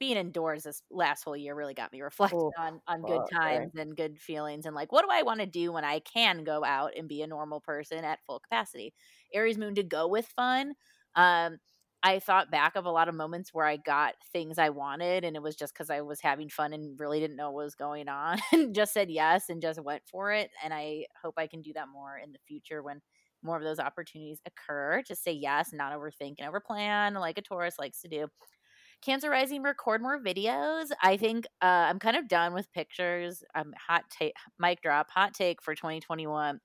being indoors this last whole year really got me reflecting Ooh, on on good times right. and good feelings and like what do I want to do when I can go out and be a normal person at full capacity. Aries moon to go with fun. Um, I thought back of a lot of moments where I got things I wanted and it was just because I was having fun and really didn't know what was going on and just said yes and just went for it. And I hope I can do that more in the future when more of those opportunities occur. Just say yes, not overthink and overplan like a Taurus likes to do. Cancer Rising record more videos. I think uh, I'm kind of done with pictures. Um, hot take, mic drop, hot take for 2021.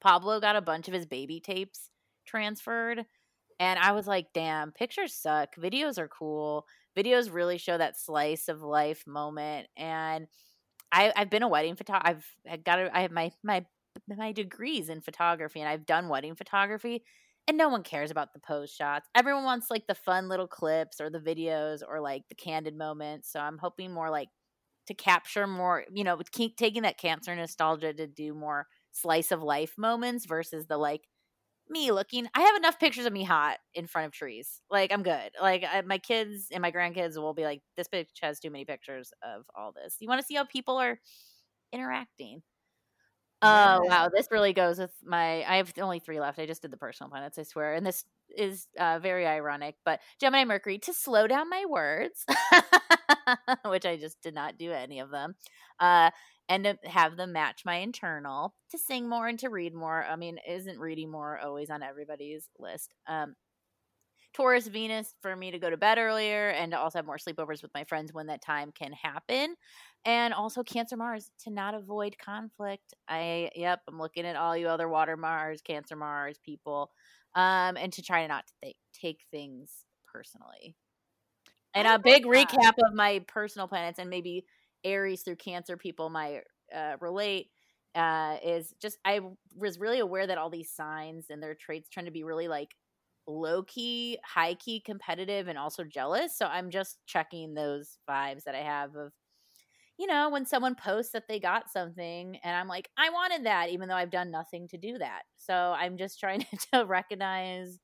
Pablo got a bunch of his baby tapes transferred. And I was like, damn, pictures suck. Videos are cool. Videos really show that slice of life moment. And I, I've been a wedding photographer. I've got a, I have my my my degrees in photography, and I've done wedding photography and no one cares about the pose shots. Everyone wants like the fun little clips or the videos or like the candid moments. So I'm hoping more like to capture more, you know, keep taking that cancer nostalgia to do more slice of life moments versus the like me looking. I have enough pictures of me hot in front of trees. Like I'm good. Like I, my kids and my grandkids will be like, this bitch has too many pictures of all this. You want to see how people are interacting. Oh wow, this really goes with my. I have only three left. I just did the personal planets, I swear, and this is uh, very ironic. But Gemini Mercury to slow down my words, which I just did not do any of them, uh, and to have them match my internal to sing more and to read more. I mean, isn't reading more always on everybody's list? Um, Taurus Venus for me to go to bed earlier and to also have more sleepovers with my friends when that time can happen. And also Cancer Mars to not avoid conflict. I yep, I'm looking at all you other water Mars, Cancer Mars people. Um, and to try not to th- take things personally. And a big recap of my personal planets and maybe Aries through Cancer people might uh, relate uh, is just I was really aware that all these signs and their traits trying to be really like low key, high key competitive and also jealous. So I'm just checking those vibes that I have of, you know, when someone posts that they got something and I'm like, I wanted that, even though I've done nothing to do that. So I'm just trying to recognize,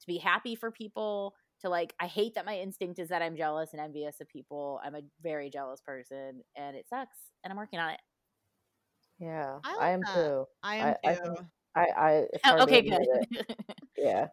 to be happy for people, to like, I hate that my instinct is that I'm jealous and envious of people. I'm a very jealous person and it sucks and I'm working on it. Yeah, I, like I am that. too. I am I, too. I, I, I oh, okay, good. yeah.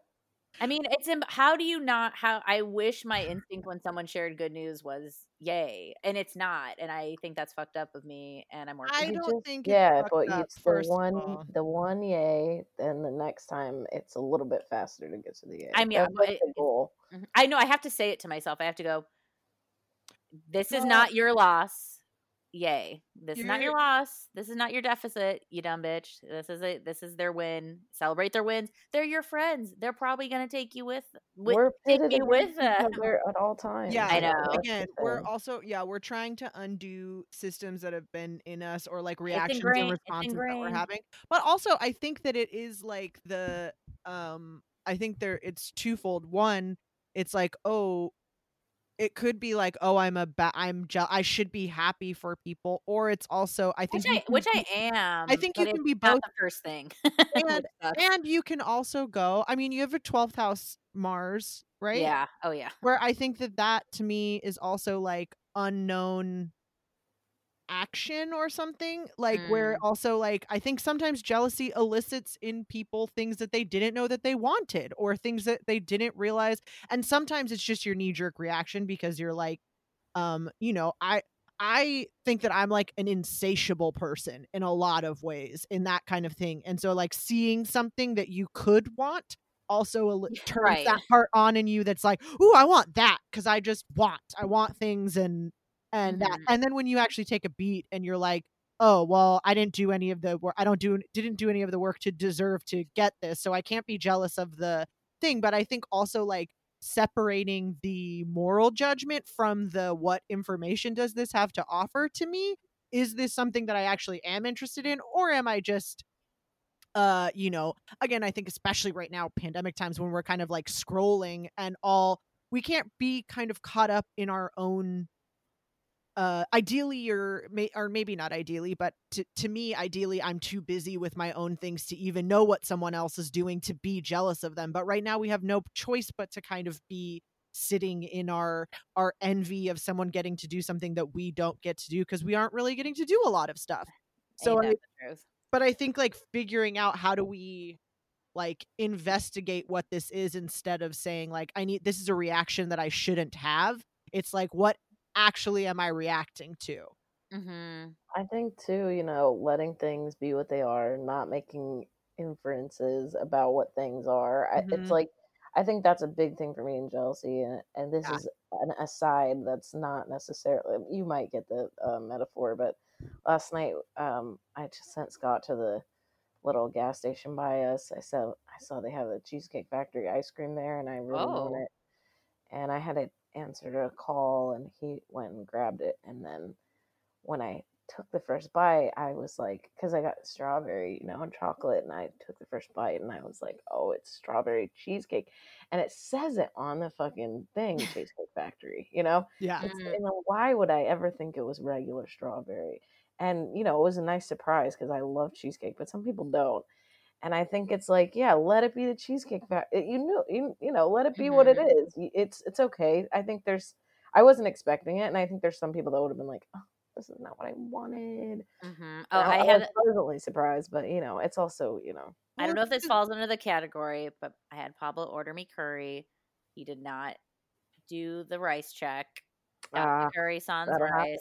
I mean, it's how do you not how I wish my instinct when someone shared good news was yay, and it's not, and I think that's fucked up of me, and I'm working. I don't just, think yeah, but it's the one the one yay, then the next time it's a little bit faster to get to the yay. I mean, that's the goal. Mm-hmm, I know I have to say it to myself. I have to go. This is not your loss yay this You're, is not your loss this is not your deficit you dumb bitch this is it this is their win celebrate their wins they're your friends they're probably gonna take you with, with we're take you with them. at all times yeah i know. again we're also yeah we're trying to undo systems that have been in us or like reactions and responses that we're having but also i think that it is like the um i think there it's twofold one it's like oh it could be like, oh, I'm a ba- I'm je- I should be happy for people, or it's also I think which, I, which I, am. I think you can be both. the first thing, and, and you can also go. I mean, you have a twelfth house Mars, right? Yeah. Oh yeah. Where I think that that to me is also like unknown action or something like mm. where also like i think sometimes jealousy elicits in people things that they didn't know that they wanted or things that they didn't realize and sometimes it's just your knee jerk reaction because you're like um you know i i think that i'm like an insatiable person in a lot of ways in that kind of thing and so like seeing something that you could want also turns right. that part on in you that's like ooh i want that because i just want i want things and and mm-hmm. that and then when you actually take a beat and you're like oh well i didn't do any of the work i don't do didn't do any of the work to deserve to get this so i can't be jealous of the thing but i think also like separating the moral judgment from the what information does this have to offer to me is this something that i actually am interested in or am i just uh you know again i think especially right now pandemic times when we're kind of like scrolling and all we can't be kind of caught up in our own uh ideally or may or maybe not ideally but to, to me ideally i'm too busy with my own things to even know what someone else is doing to be jealous of them. But right now we have no choice but to kind of be sitting in our our envy of someone getting to do something that we don't get to do because we aren't really getting to do a lot of stuff. So I, but i think like figuring out how do we like investigate what this is instead of saying like i need this is a reaction that i shouldn't have. It's like what actually am i reacting to mm-hmm. i think too you know letting things be what they are not making inferences about what things are mm-hmm. I, it's like i think that's a big thing for me in jealousy and, and this yeah. is an aside that's not necessarily you might get the uh, metaphor but last night um, i just sent scott to the little gas station by us. I saw I saw they have a Cheesecake Factory ice cream there, and I really oh. want it. And I had to answer a call, and he went and grabbed it. And then when I took the first bite, I was like, because I got strawberry, you know, and chocolate, and I took the first bite, and I was like, oh, it's strawberry cheesecake, and it says it on the fucking thing, Cheesecake Factory, you know? Yeah. Mm-hmm. why would I ever think it was regular strawberry? and you know it was a nice surprise because i love cheesecake but some people don't and i think it's like yeah let it be the cheesecake factory you know you, you know let it be mm-hmm. what it mm-hmm. it's it's okay. I think there's i wasn't expecting it and i think there's some people that would have been like oh this is not what i wanted. Mm-hmm. oh i, I had pleasantly surprised but you know it's also you know i don't know if this falls under the category but i had pablo order me curry. He did not do the rice check. Uh, curry sans rice happen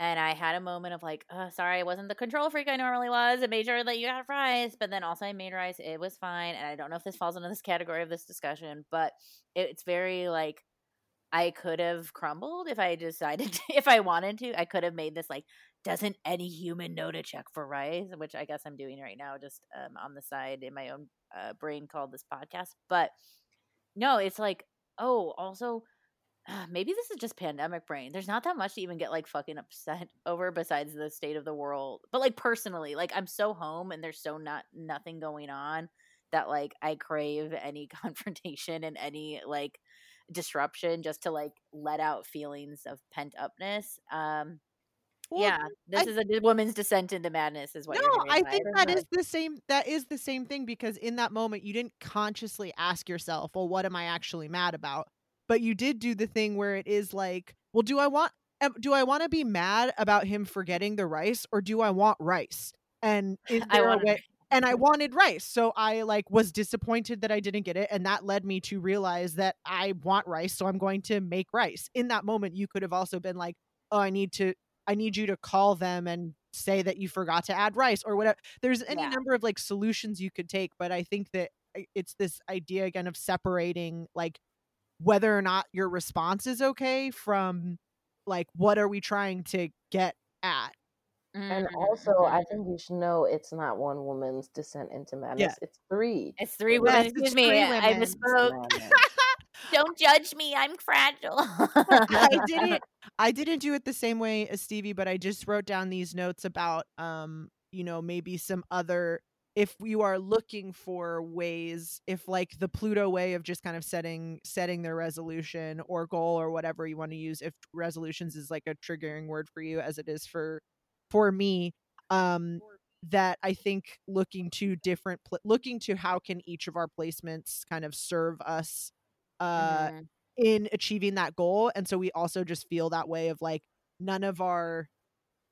and I had a moment of like, oh, sorry, I wasn't the control freak I normally was. I made sure that you got rice, but then also I made rice. It was fine. And I don't know if this falls into this category of this discussion, but it's very like I could have crumbled if I decided to, if I wanted to. I could have made this like, doesn't any human know to check for rice? Which I guess I'm doing right now, just um, on the side in my own uh, brain called this podcast. But no, it's like, oh, also maybe this is just pandemic brain. There's not that much to even get like fucking upset over besides the state of the world. But like personally, like I'm so home and there's so not nothing going on that like I crave any confrontation and any like disruption just to like let out feelings of pent upness. Um well, yeah, this I, is a woman's descent into madness, is what. No, I think that is the same. That is the same thing because in that moment you didn't consciously ask yourself, "Well, what am I actually mad about?" But you did do the thing where it is like, well, do I want do I want to be mad about him forgetting the rice or do I want rice? And is there a way and I wanted rice. So I like was disappointed that I didn't get it and that led me to realize that I want rice, so I'm going to make rice. In that moment you could have also been like, "Oh, I need to I need you to call them and say that you forgot to add rice or whatever." There's any yeah. number of like solutions you could take, but I think that eh, it's this idea again of separating like whether or not your response is okay from like what are we trying to get at and also, I mm-hmm. think you should know it's not one woman's descent into madness. Yeah. It's three. It's three women. Excuse me. I misspoke. Don't judge me. I'm fragile. I didn't. I didn't do it the same way as Stevie, but I just wrote down these notes about, um, you know, maybe some other if you are looking for ways if like the pluto way of just kind of setting setting their resolution or goal or whatever you want to use if resolutions is like a triggering word for you as it is for for me um that i think looking to different pl- looking to how can each of our placements kind of serve us uh mm. in achieving that goal and so we also just feel that way of like none of our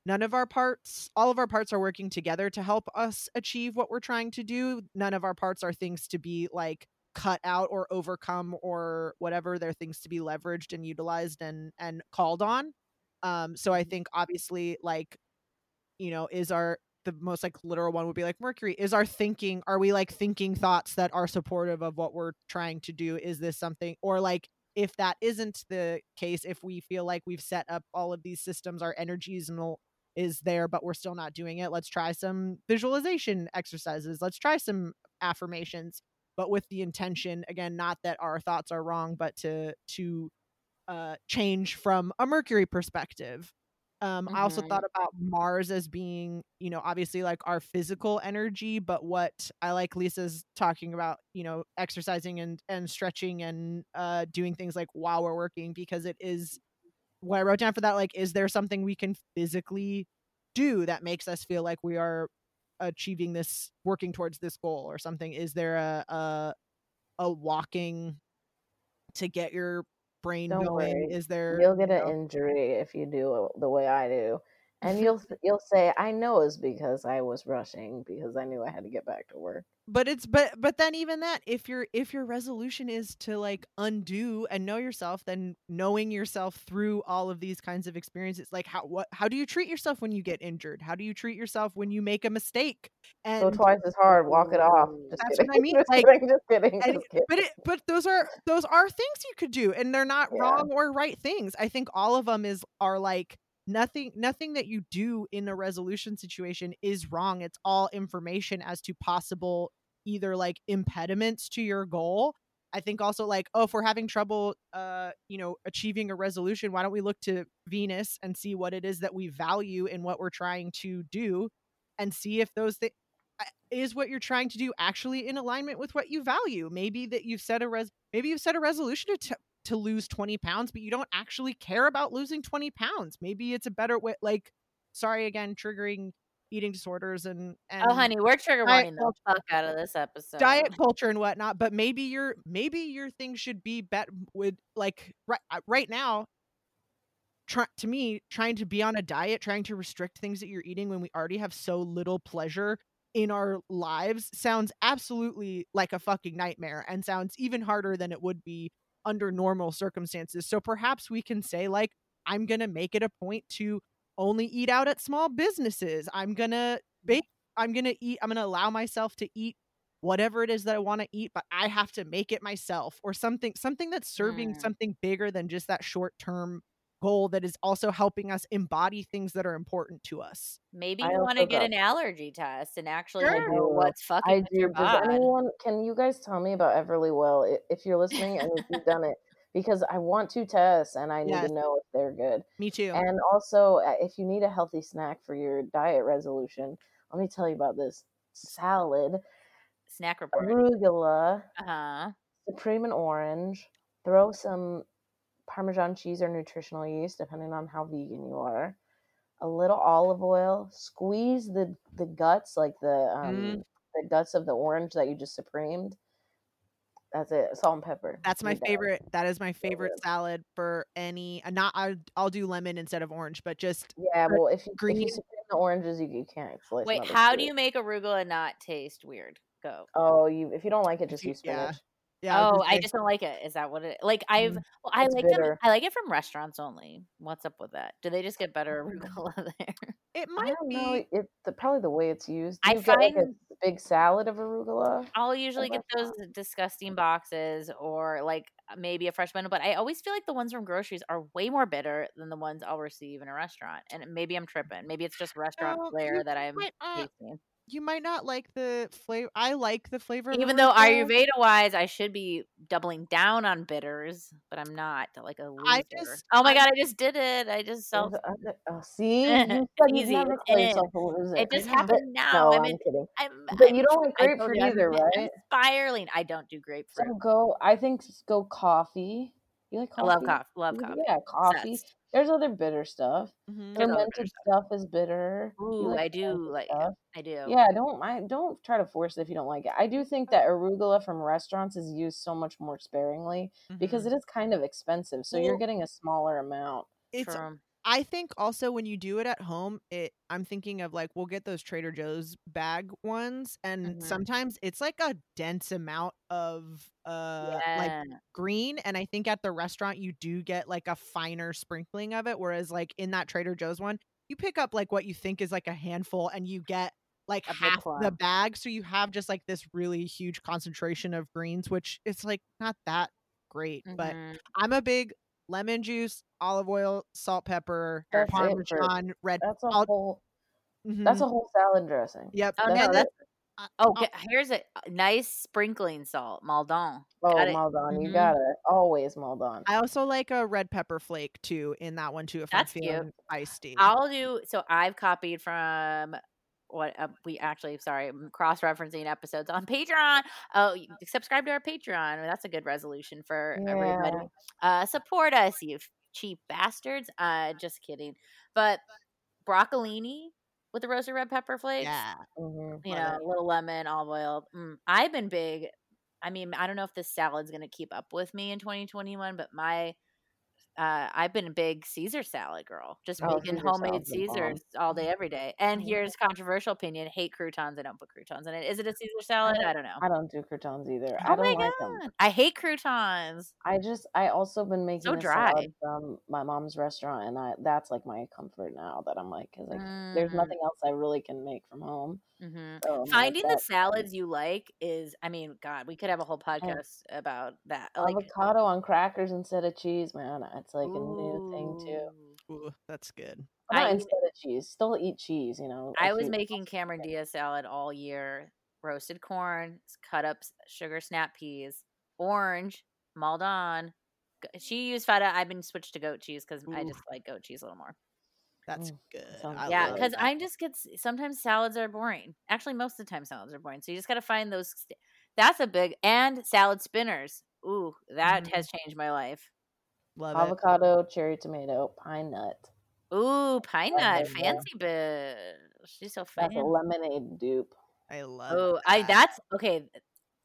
none of our parts all of our parts are working together to help us achieve what we're trying to do. None of our parts are things to be like cut out or overcome or whatever. They're things to be leveraged and utilized and and called on. Um so i mm-hmm. think obviously like you know is our the most like literal one would be like mercury. Is our thinking are we like thinking thoughts that are supportive of what we're trying to do? Is this something or like if that isn't the case if we feel like we've set up all of these systems our energies and is there, but we're still not doing it. Let's try some visualization exercises. Let's try some affirmations, but with the intention, again, not that our thoughts are wrong, but to to uh, change from a Mercury perspective. Um, mm-hmm. I also thought mm-hmm. about Mars as being, you know, obviously like our physical energy, but what I like Lisa's talking about, you know, exercising and and stretching and uh doing things like while we're working because it is what I wrote down for that like is there something we can physically do that makes us feel like we are achieving this working towards this goal or something is there a a, a walking to get your brain Don't going? Worry. Is there? You'll get you know, an injury if you do uh, the way I do, and you'll you'll say, "I know it's because I was rushing because I knew I had to get back to work." but it's but but then even that if your if your resolution is to like undo and know yourself then knowing yourself through all of these kinds of experiences like how what how do you treat yourself when you get injured how do you treat yourself when you make a mistake and twice as hard walk it off just that's kidding. what i mean just like kidding, just kidding, and, just kidding. but it but those are those are things you could do and they're not yeah. wrong or right things i think all of them is are like nothing nothing that you do in a resolution situation is wrong. It's all information as to possible either like impediments to your goal. I think also like oh if we're having trouble uh you know achieving a resolution why don't we look to venus and see what it is that we value in what we're trying to do and see if those things is what you're trying to do actually in alignment with what you value? Maybe that you've set a res maybe you've set a resolution to t- to lose 20 pounds, but you don't actually care about losing 20 pounds. Maybe it's a better way, like, sorry again, triggering eating disorders and, oh, and oh honey we're trigger warning the fuck out of this episode diet culture and whatnot but maybe your maybe your thing should be bet with like right uh, right now try, to me trying to be on a diet trying to restrict things that you're eating when we already have so little pleasure in our lives sounds absolutely like a fucking nightmare and sounds even harder than it would be under normal circumstances. So perhaps we can say, like, I'm going to make it a point to only eat out at small businesses. I'm going to bake, I'm going to eat, I'm going to allow myself to eat whatever it is that I want to eat, but I have to make it myself or something, something that's serving mm. something bigger than just that short term goal that is also helping us embody things that are important to us. Maybe you want to get an allergy test and actually sure. know what's fucking I do. Does anyone can you guys tell me about Everlywell if you're listening and if you've done it? Because I want to test and I need yes. to know if they're good. Me too. And also, uh, if you need a healthy snack for your diet resolution, let me tell you about this salad. Snack report. Arugula. Uh huh. Supreme and orange. Throw some Parmesan cheese or nutritional yeast, depending on how vegan you are. A little olive oil. Squeeze the the guts, like the um, mm. the guts of the orange that you just supremed. That's it. Salt and pepper. That's my favorite. That is my favorite so salad for any. Uh, not I. I'll do lemon instead of orange, but just yeah. Well, if you, green. If you supreme the oranges, you, you can't. Wait, how do you make arugula not taste weird? Go. Oh, you if you don't like it, just use spinach. Yeah. Yeah. Oh, I just don't like it. Is that what it? Like I've, mm, well, I like bitter. them. I like it from restaurants only. What's up with that? Do they just get better arugula there? It might be. Know. It the, probably the way it's used. Do I find like a big salad of arugula. I'll usually get those disgusting boxes or like maybe a fresh bundle, but I always feel like the ones from groceries are way more bitter than the ones I'll receive in a restaurant. And maybe I'm tripping. Maybe it's just restaurant oh, flair that I'm uh, tasting you might not like the flavor. I like the flavor. Even though Ayurveda wise, I should be doubling down on bitters, but I'm not. Like a loser. Just, oh my I, god, I just did it. I just self. Oh, see, easy. It, eh, it just happened now. No, I mean, I'm kidding. I'm, but I'm, you don't like grapefruit either, right? Spiraling. I don't do grapefruit. So go. I think go coffee. You like coffee? I love coffee. Love coffee. Yeah, coffee. Sets. There's other bitter stuff. Mm-hmm. Fermented stuff is bitter. Ooh, like I do like stuff. I do. Yeah, don't I don't try to force it if you don't like it. I do think that arugula from restaurants is used so much more sparingly mm-hmm. because it is kind of expensive. So well, you're getting a smaller amount. It's from I think also when you do it at home, it I'm thinking of like we'll get those Trader Joe's bag ones and mm-hmm. sometimes it's like a dense amount of uh yeah. like green and I think at the restaurant you do get like a finer sprinkling of it whereas like in that Trader Joe's one, you pick up like what you think is like a handful and you get like a half the bag so you have just like this really huge concentration of greens which it's like not that great, mm-hmm. but I'm a big lemon juice, olive oil, salt, pepper, that's parmesan, red. That's a whole. Mm-hmm. That's a whole salad dressing. Yep. Oh, that's, no, that's, oh, oh, here's a nice sprinkling salt, Maldon. Oh, Maldon, mm-hmm. you got it. Always Maldon. I also like a red pepper flake too in that one too. If That's I'm feeling cute. feisty, I'll do. So I've copied from what uh, we actually sorry cross referencing episodes on patreon. Oh subscribe to our patreon. That's a good resolution for yeah. everybody uh support us you cheap bastards. Uh just kidding. But broccolini with the roasted red pepper flakes yeah. Mm-hmm. you know a little lemon olive oil mm, i've been big i mean i don't know if this salad's gonna keep up with me in 2021 but my uh, I've been a big Caesar salad girl, just oh, making Caesar homemade Caesars all day, every day. And mm-hmm. here's controversial opinion: hate croutons. I don't put croutons in it. Is it a Caesar salad? I don't, I don't know. I don't do croutons either. Oh I don't like God. them. I hate croutons. I just I also been making so dry from my mom's restaurant, and I that's like my comfort now. That I'm like, because like mm. there's nothing else I really can make from home. Mm-hmm. So Finding like the salads you like is, I mean, God, we could have a whole podcast about that. Like, avocado on crackers instead of cheese, man. It's like Ooh. a new thing too. Ooh, that's good. I, instead of cheese, still eat cheese. You know. I was making Cameron Diaz salad all year: roasted corn, cut up sugar snap peas, orange, Maldon. She used feta. I've been switched to goat cheese because I just like goat cheese a little more. That's mm, good. yeah, because I'm just get sometimes salads are boring. Actually, most of the time salads are boring. So you just got to find those. That's a big and salad spinners. Ooh, that mm. has changed my life. Love Avocado, it. cherry tomato, pine nut. Ooh, pine nut, fancy bitch. She's so fancy. That's a lemonade dupe. I love. Oh, that. I that's okay.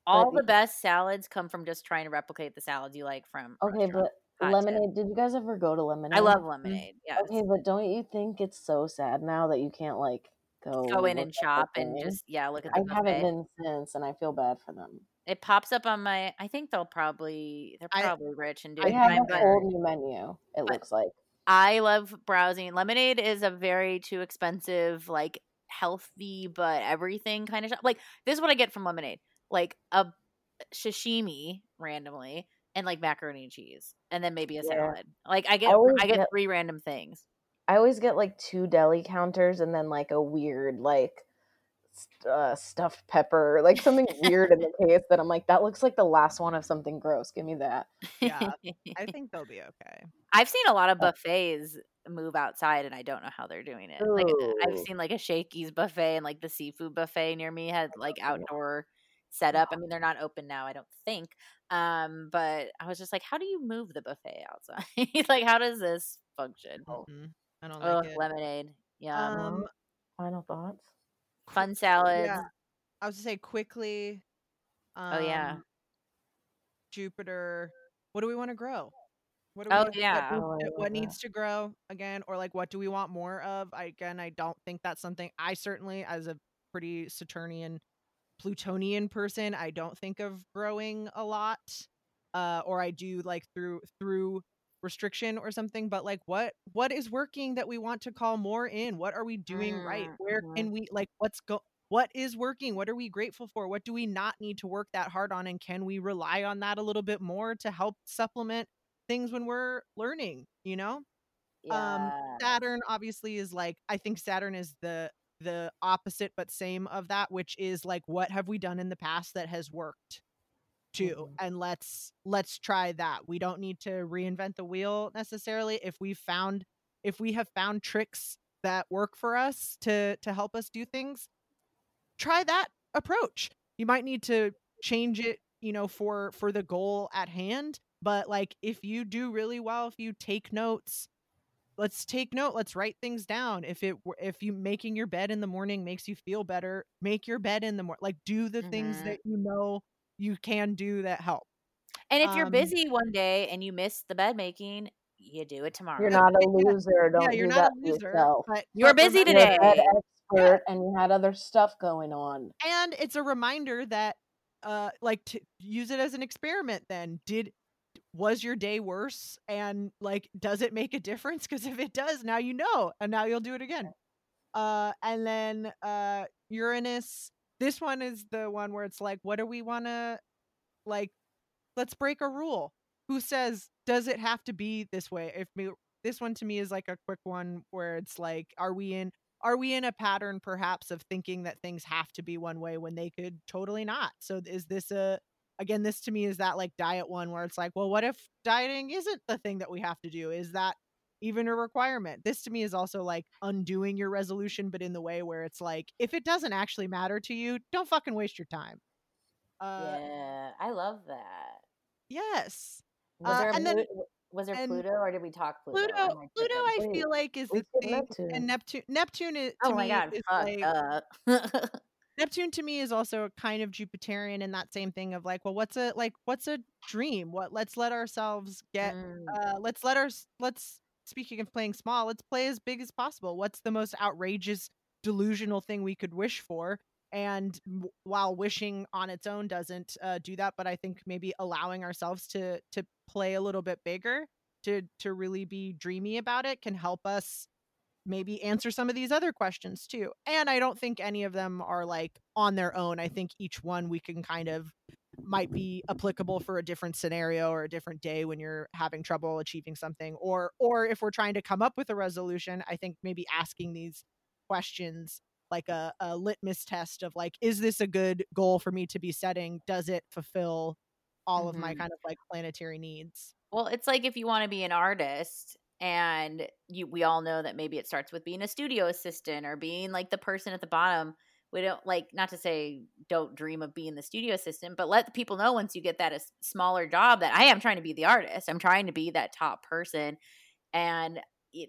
All but, the best salads come from just trying to replicate the salads you like from. Okay, but lemonade. Did you guys ever go to lemonade? I love mm, lemonade. Yeah. Okay, but don't you think it's so sad now that you can't like go go in and shop and just yeah look at the I buffet. haven't been since, and I feel bad for them. It pops up on my. I think they'll probably they're probably I, rich and doing. I have a whole new menu. It looks like. I love browsing. Lemonade is a very too expensive, like healthy but everything kind of shop. Like this is what I get from lemonade, like a sashimi randomly and like macaroni and cheese, and then maybe a yeah. salad. Like I get, I, I get, get three random things. I always get like two deli counters and then like a weird like uh, stuffed pepper, like something weird in the case that I'm like, that looks like the last one of something gross. Give me that. Yeah, I think they'll be okay. I've seen a lot of buffets move outside, and I don't know how they're doing it. Ooh. Like I've seen like a Shakey's buffet and like the seafood buffet near me had like outdoor setup. I mean, they're not open now, I don't think. Um, but I was just like, how do you move the buffet outside? like, how does this function? Mm-hmm. I don't oh, like lemonade. Yeah. Um, final thoughts. Fun salads. Yeah. I was to say quickly. Um, oh yeah. Jupiter. What do we want to grow? What do we, oh yeah. What, oh, what needs to grow again, or like what do we want more of? I, again, I don't think that's something I certainly, as a pretty Saturnian Plutonian person, I don't think of growing a lot. Uh, or I do like through through restriction or something but like what what is working that we want to call more in what are we doing mm, right where mm-hmm. can we like what's go what is working what are we grateful for what do we not need to work that hard on and can we rely on that a little bit more to help supplement things when we're learning you know um, yeah. um saturn obviously is like i think saturn is the the opposite but same of that which is like what have we done in the past that has worked too mm-hmm. and let's let's try that. We don't need to reinvent the wheel necessarily. If we found if we have found tricks that work for us to to help us do things try that approach. You might need to change it you know for for the goal at hand but like if you do really well if you take notes let's take note let's write things down. If it if you making your bed in the morning makes you feel better make your bed in the morning like do the mm-hmm. things that you know you can do that help. And if you're um, busy one day and you miss the bed making you do it tomorrow. you're not a loser don't yeah, you're do not a loser yourself. but you're busy today. you're expert and you had other stuff going on. And it's a reminder that uh like to use it as an experiment then. Did was your day worse? And like does it make a difference? Because if it does now you know and now you'll do it again. Uh and then uh uranus this one is the one where it's like what do we want to like let's break a rule. Who says does it have to be this way? If me this one to me is like a quick one where it's like are we in are we in a pattern perhaps of thinking that things have to be one way when they could totally not? So is this a again this to me is that like diet one where it's like, well, what if dieting isn't the thing that we have to do? Is that even a requirement? This to me is also like undoing your resolution but in the way where it's like if it doesn't actually matter to you, don't fucking waste your time. Uh, yeah, I love that. Yes. Was uh, there and then, was there Pluto or did we talk Pluto? Pluto, I Pluto, I feel like is the thing, Neptune. and Neptune. Neptune is. oh my god! Like, Neptune to me is also a kind of Jupiterian in that same thing of like, well, what's a like, what's a dream? What? Let's let ourselves get. Mm. Uh, let's let our let's speaking of playing small. Let's play as big as possible. What's the most outrageous, delusional thing we could wish for? and w- while wishing on its own doesn't uh, do that but i think maybe allowing ourselves to to play a little bit bigger to to really be dreamy about it can help us maybe answer some of these other questions too and i don't think any of them are like on their own i think each one we can kind of might be applicable for a different scenario or a different day when you're having trouble achieving something or or if we're trying to come up with a resolution i think maybe asking these questions like a, a litmus test of like is this a good goal for me to be setting does it fulfill all mm-hmm. of my mm-hmm. kind of like planetary needs well it's like if you want to be an artist and you we all know that maybe it starts with being a studio assistant or being like the person at the bottom. We don't like not to say don't dream of being the studio assistant but let the people know once you get that a smaller job that i am trying to be the artist. I'm trying to be that top person. And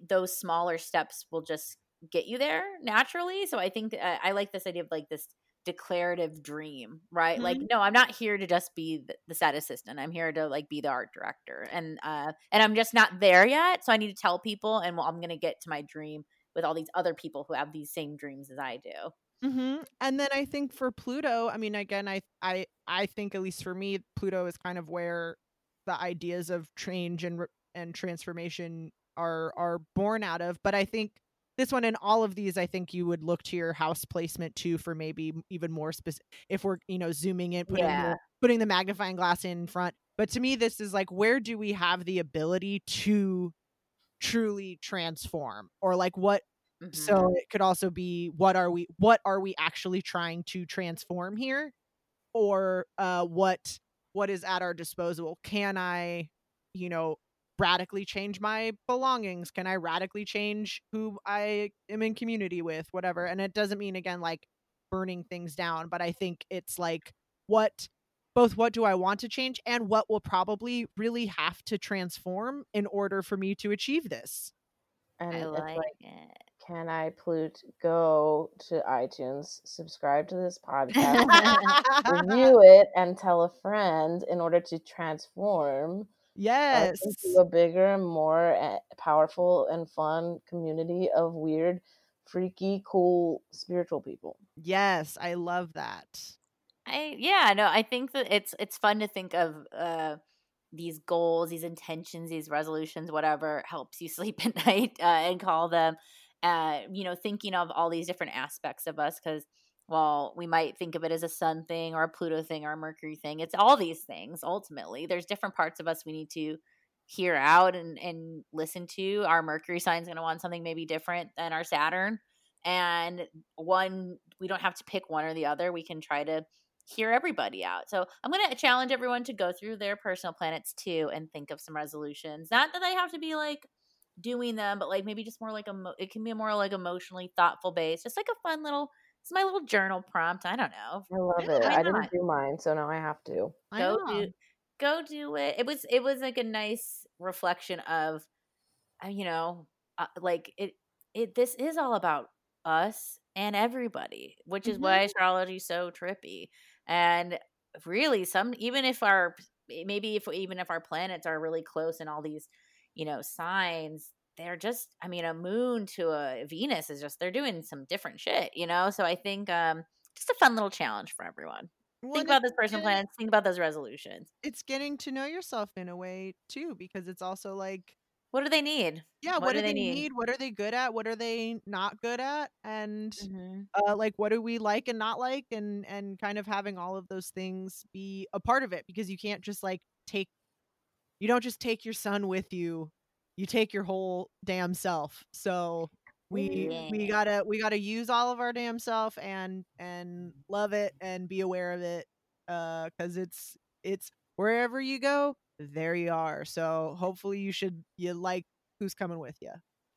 those smaller steps will just get you there naturally. So I think uh, I like this idea of like this declarative dream, right? Mm-hmm. Like, no, I'm not here to just be the, the, set assistant. I'm here to like be the art director, and uh, and I'm just not there yet. So I need to tell people, and well, I'm gonna get to my dream with all these other people who have these same dreams as I do. Mm-hmm. And then I think for Pluto, I mean, again, I I I think at least for me, Pluto is kind of where the ideas of change and and transformation are are born out of. But I think this one and all of these i think you would look to your house placement too for maybe even more specific if we're you know zooming in putting, yeah. the, putting the magnifying glass in front but to me this is like where do we have the ability to truly transform or like what mm-hmm. so it could also be what are we what are we actually trying to transform here or uh what what is at our disposal can i you know radically change my belongings? Can I radically change who I am in community with? Whatever. And it doesn't mean, again, like burning things down, but I think it's like what both what do I want to change and what will probably really have to transform in order for me to achieve this. And I like, like it. Can I Plute go to iTunes, subscribe to this podcast, review it, and tell a friend in order to transform Yes. a bigger, more eh, powerful and fun community of weird, freaky, cool, spiritual people. Yes, I love that. I yeah, no, I think that it's it's fun to think of uh these goals, these intentions, these resolutions, whatever helps you sleep at night uh, and call them uh you know, thinking of all these different aspects of us cuz well, we might think of it as a sun thing or a Pluto thing or a Mercury thing. It's all these things ultimately. There's different parts of us we need to hear out and, and listen to. Our Mercury sign is going to want something maybe different than our Saturn. And one, we don't have to pick one or the other. We can try to hear everybody out. So I'm going to challenge everyone to go through their personal planets too and think of some resolutions. Not that they have to be like doing them, but like maybe just more like a, it can be more like emotionally thoughtful base, just like a fun little it's my little journal prompt. I don't know. I love it. I didn't do mine, so now I have to. Go do go do it. It was it was like a nice reflection of uh, you know, uh, like it it this is all about us and everybody, which is mm-hmm. why astrology is so trippy. And really some even if our maybe if even if our planets are really close in all these, you know, signs, they're just i mean a moon to a venus is just they're doing some different shit you know? So i think um just a fun little challenge for everyone. Well, think about those personal plans think about those resolutions. it's getting to know yourself in a way too because it's also like what do they need? Yeah what, what do, they, they need? need? what are they good at? What are they not good at? And mm-hmm. uh, like what do we like and not like? And and kind of having all of those things be a part of it because you can't just like take you don't just take your sun with you you take your whole damn self. So we yeah. we gotta we gotta use all of our damn self and and love it and be aware of it uh because it's it's wherever you go there you are. So hopefully you should you like who's coming with you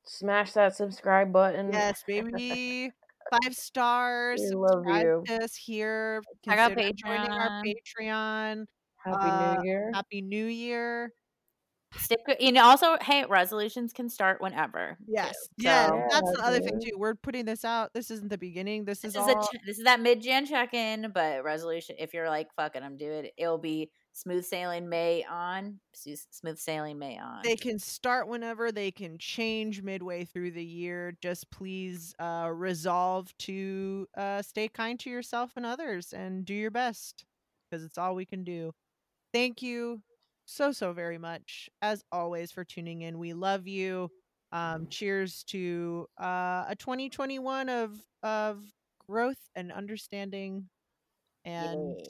smash that subscribe button. Yes baby. Five stars we love you to us here. Check out patreon joining our patreon. Happy uh, new year. happy new year Stick, you know, also, hey, resolutions can start whenever. Yes, yeah, so, that's the other thing too. We're putting this out. This isn't the beginning. This, this is, is all. A, this is that mid Jan check in, but resolution. If you're like, fucking, I'm doing it. It'll be smooth sailing May on, smooth sailing May on. They can start whenever. They can change midway through the year. Just please uh, resolve to uh, stay kind to yourself and others, and do your best because it's all we can do. Thank you so so very much as always for tuning in. We love you. Um cheers to uh a 2021 of of growth and understanding and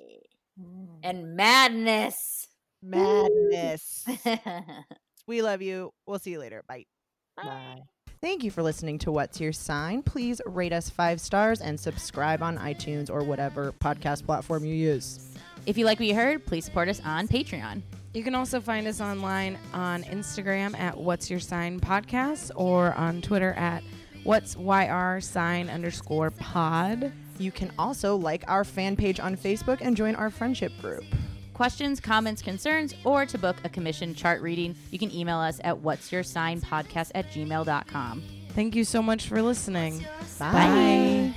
mm. and madness. Madness. We love you. We'll see you later. Bye. Bye. Thank you for listening to What's Your Sign. Please rate us five stars and subscribe on iTunes or whatever podcast platform you use. If you like what you heard, please support us on Patreon. You can also find us online on Instagram at What's Your Sign Podcast or on Twitter at What's YR Sign underscore pod. You can also like our fan page on Facebook and join our friendship group. Questions, comments, concerns, or to book a commission chart reading, you can email us at what's your sign podcast at gmail.com. Thank you so much for listening. Bye. Bye.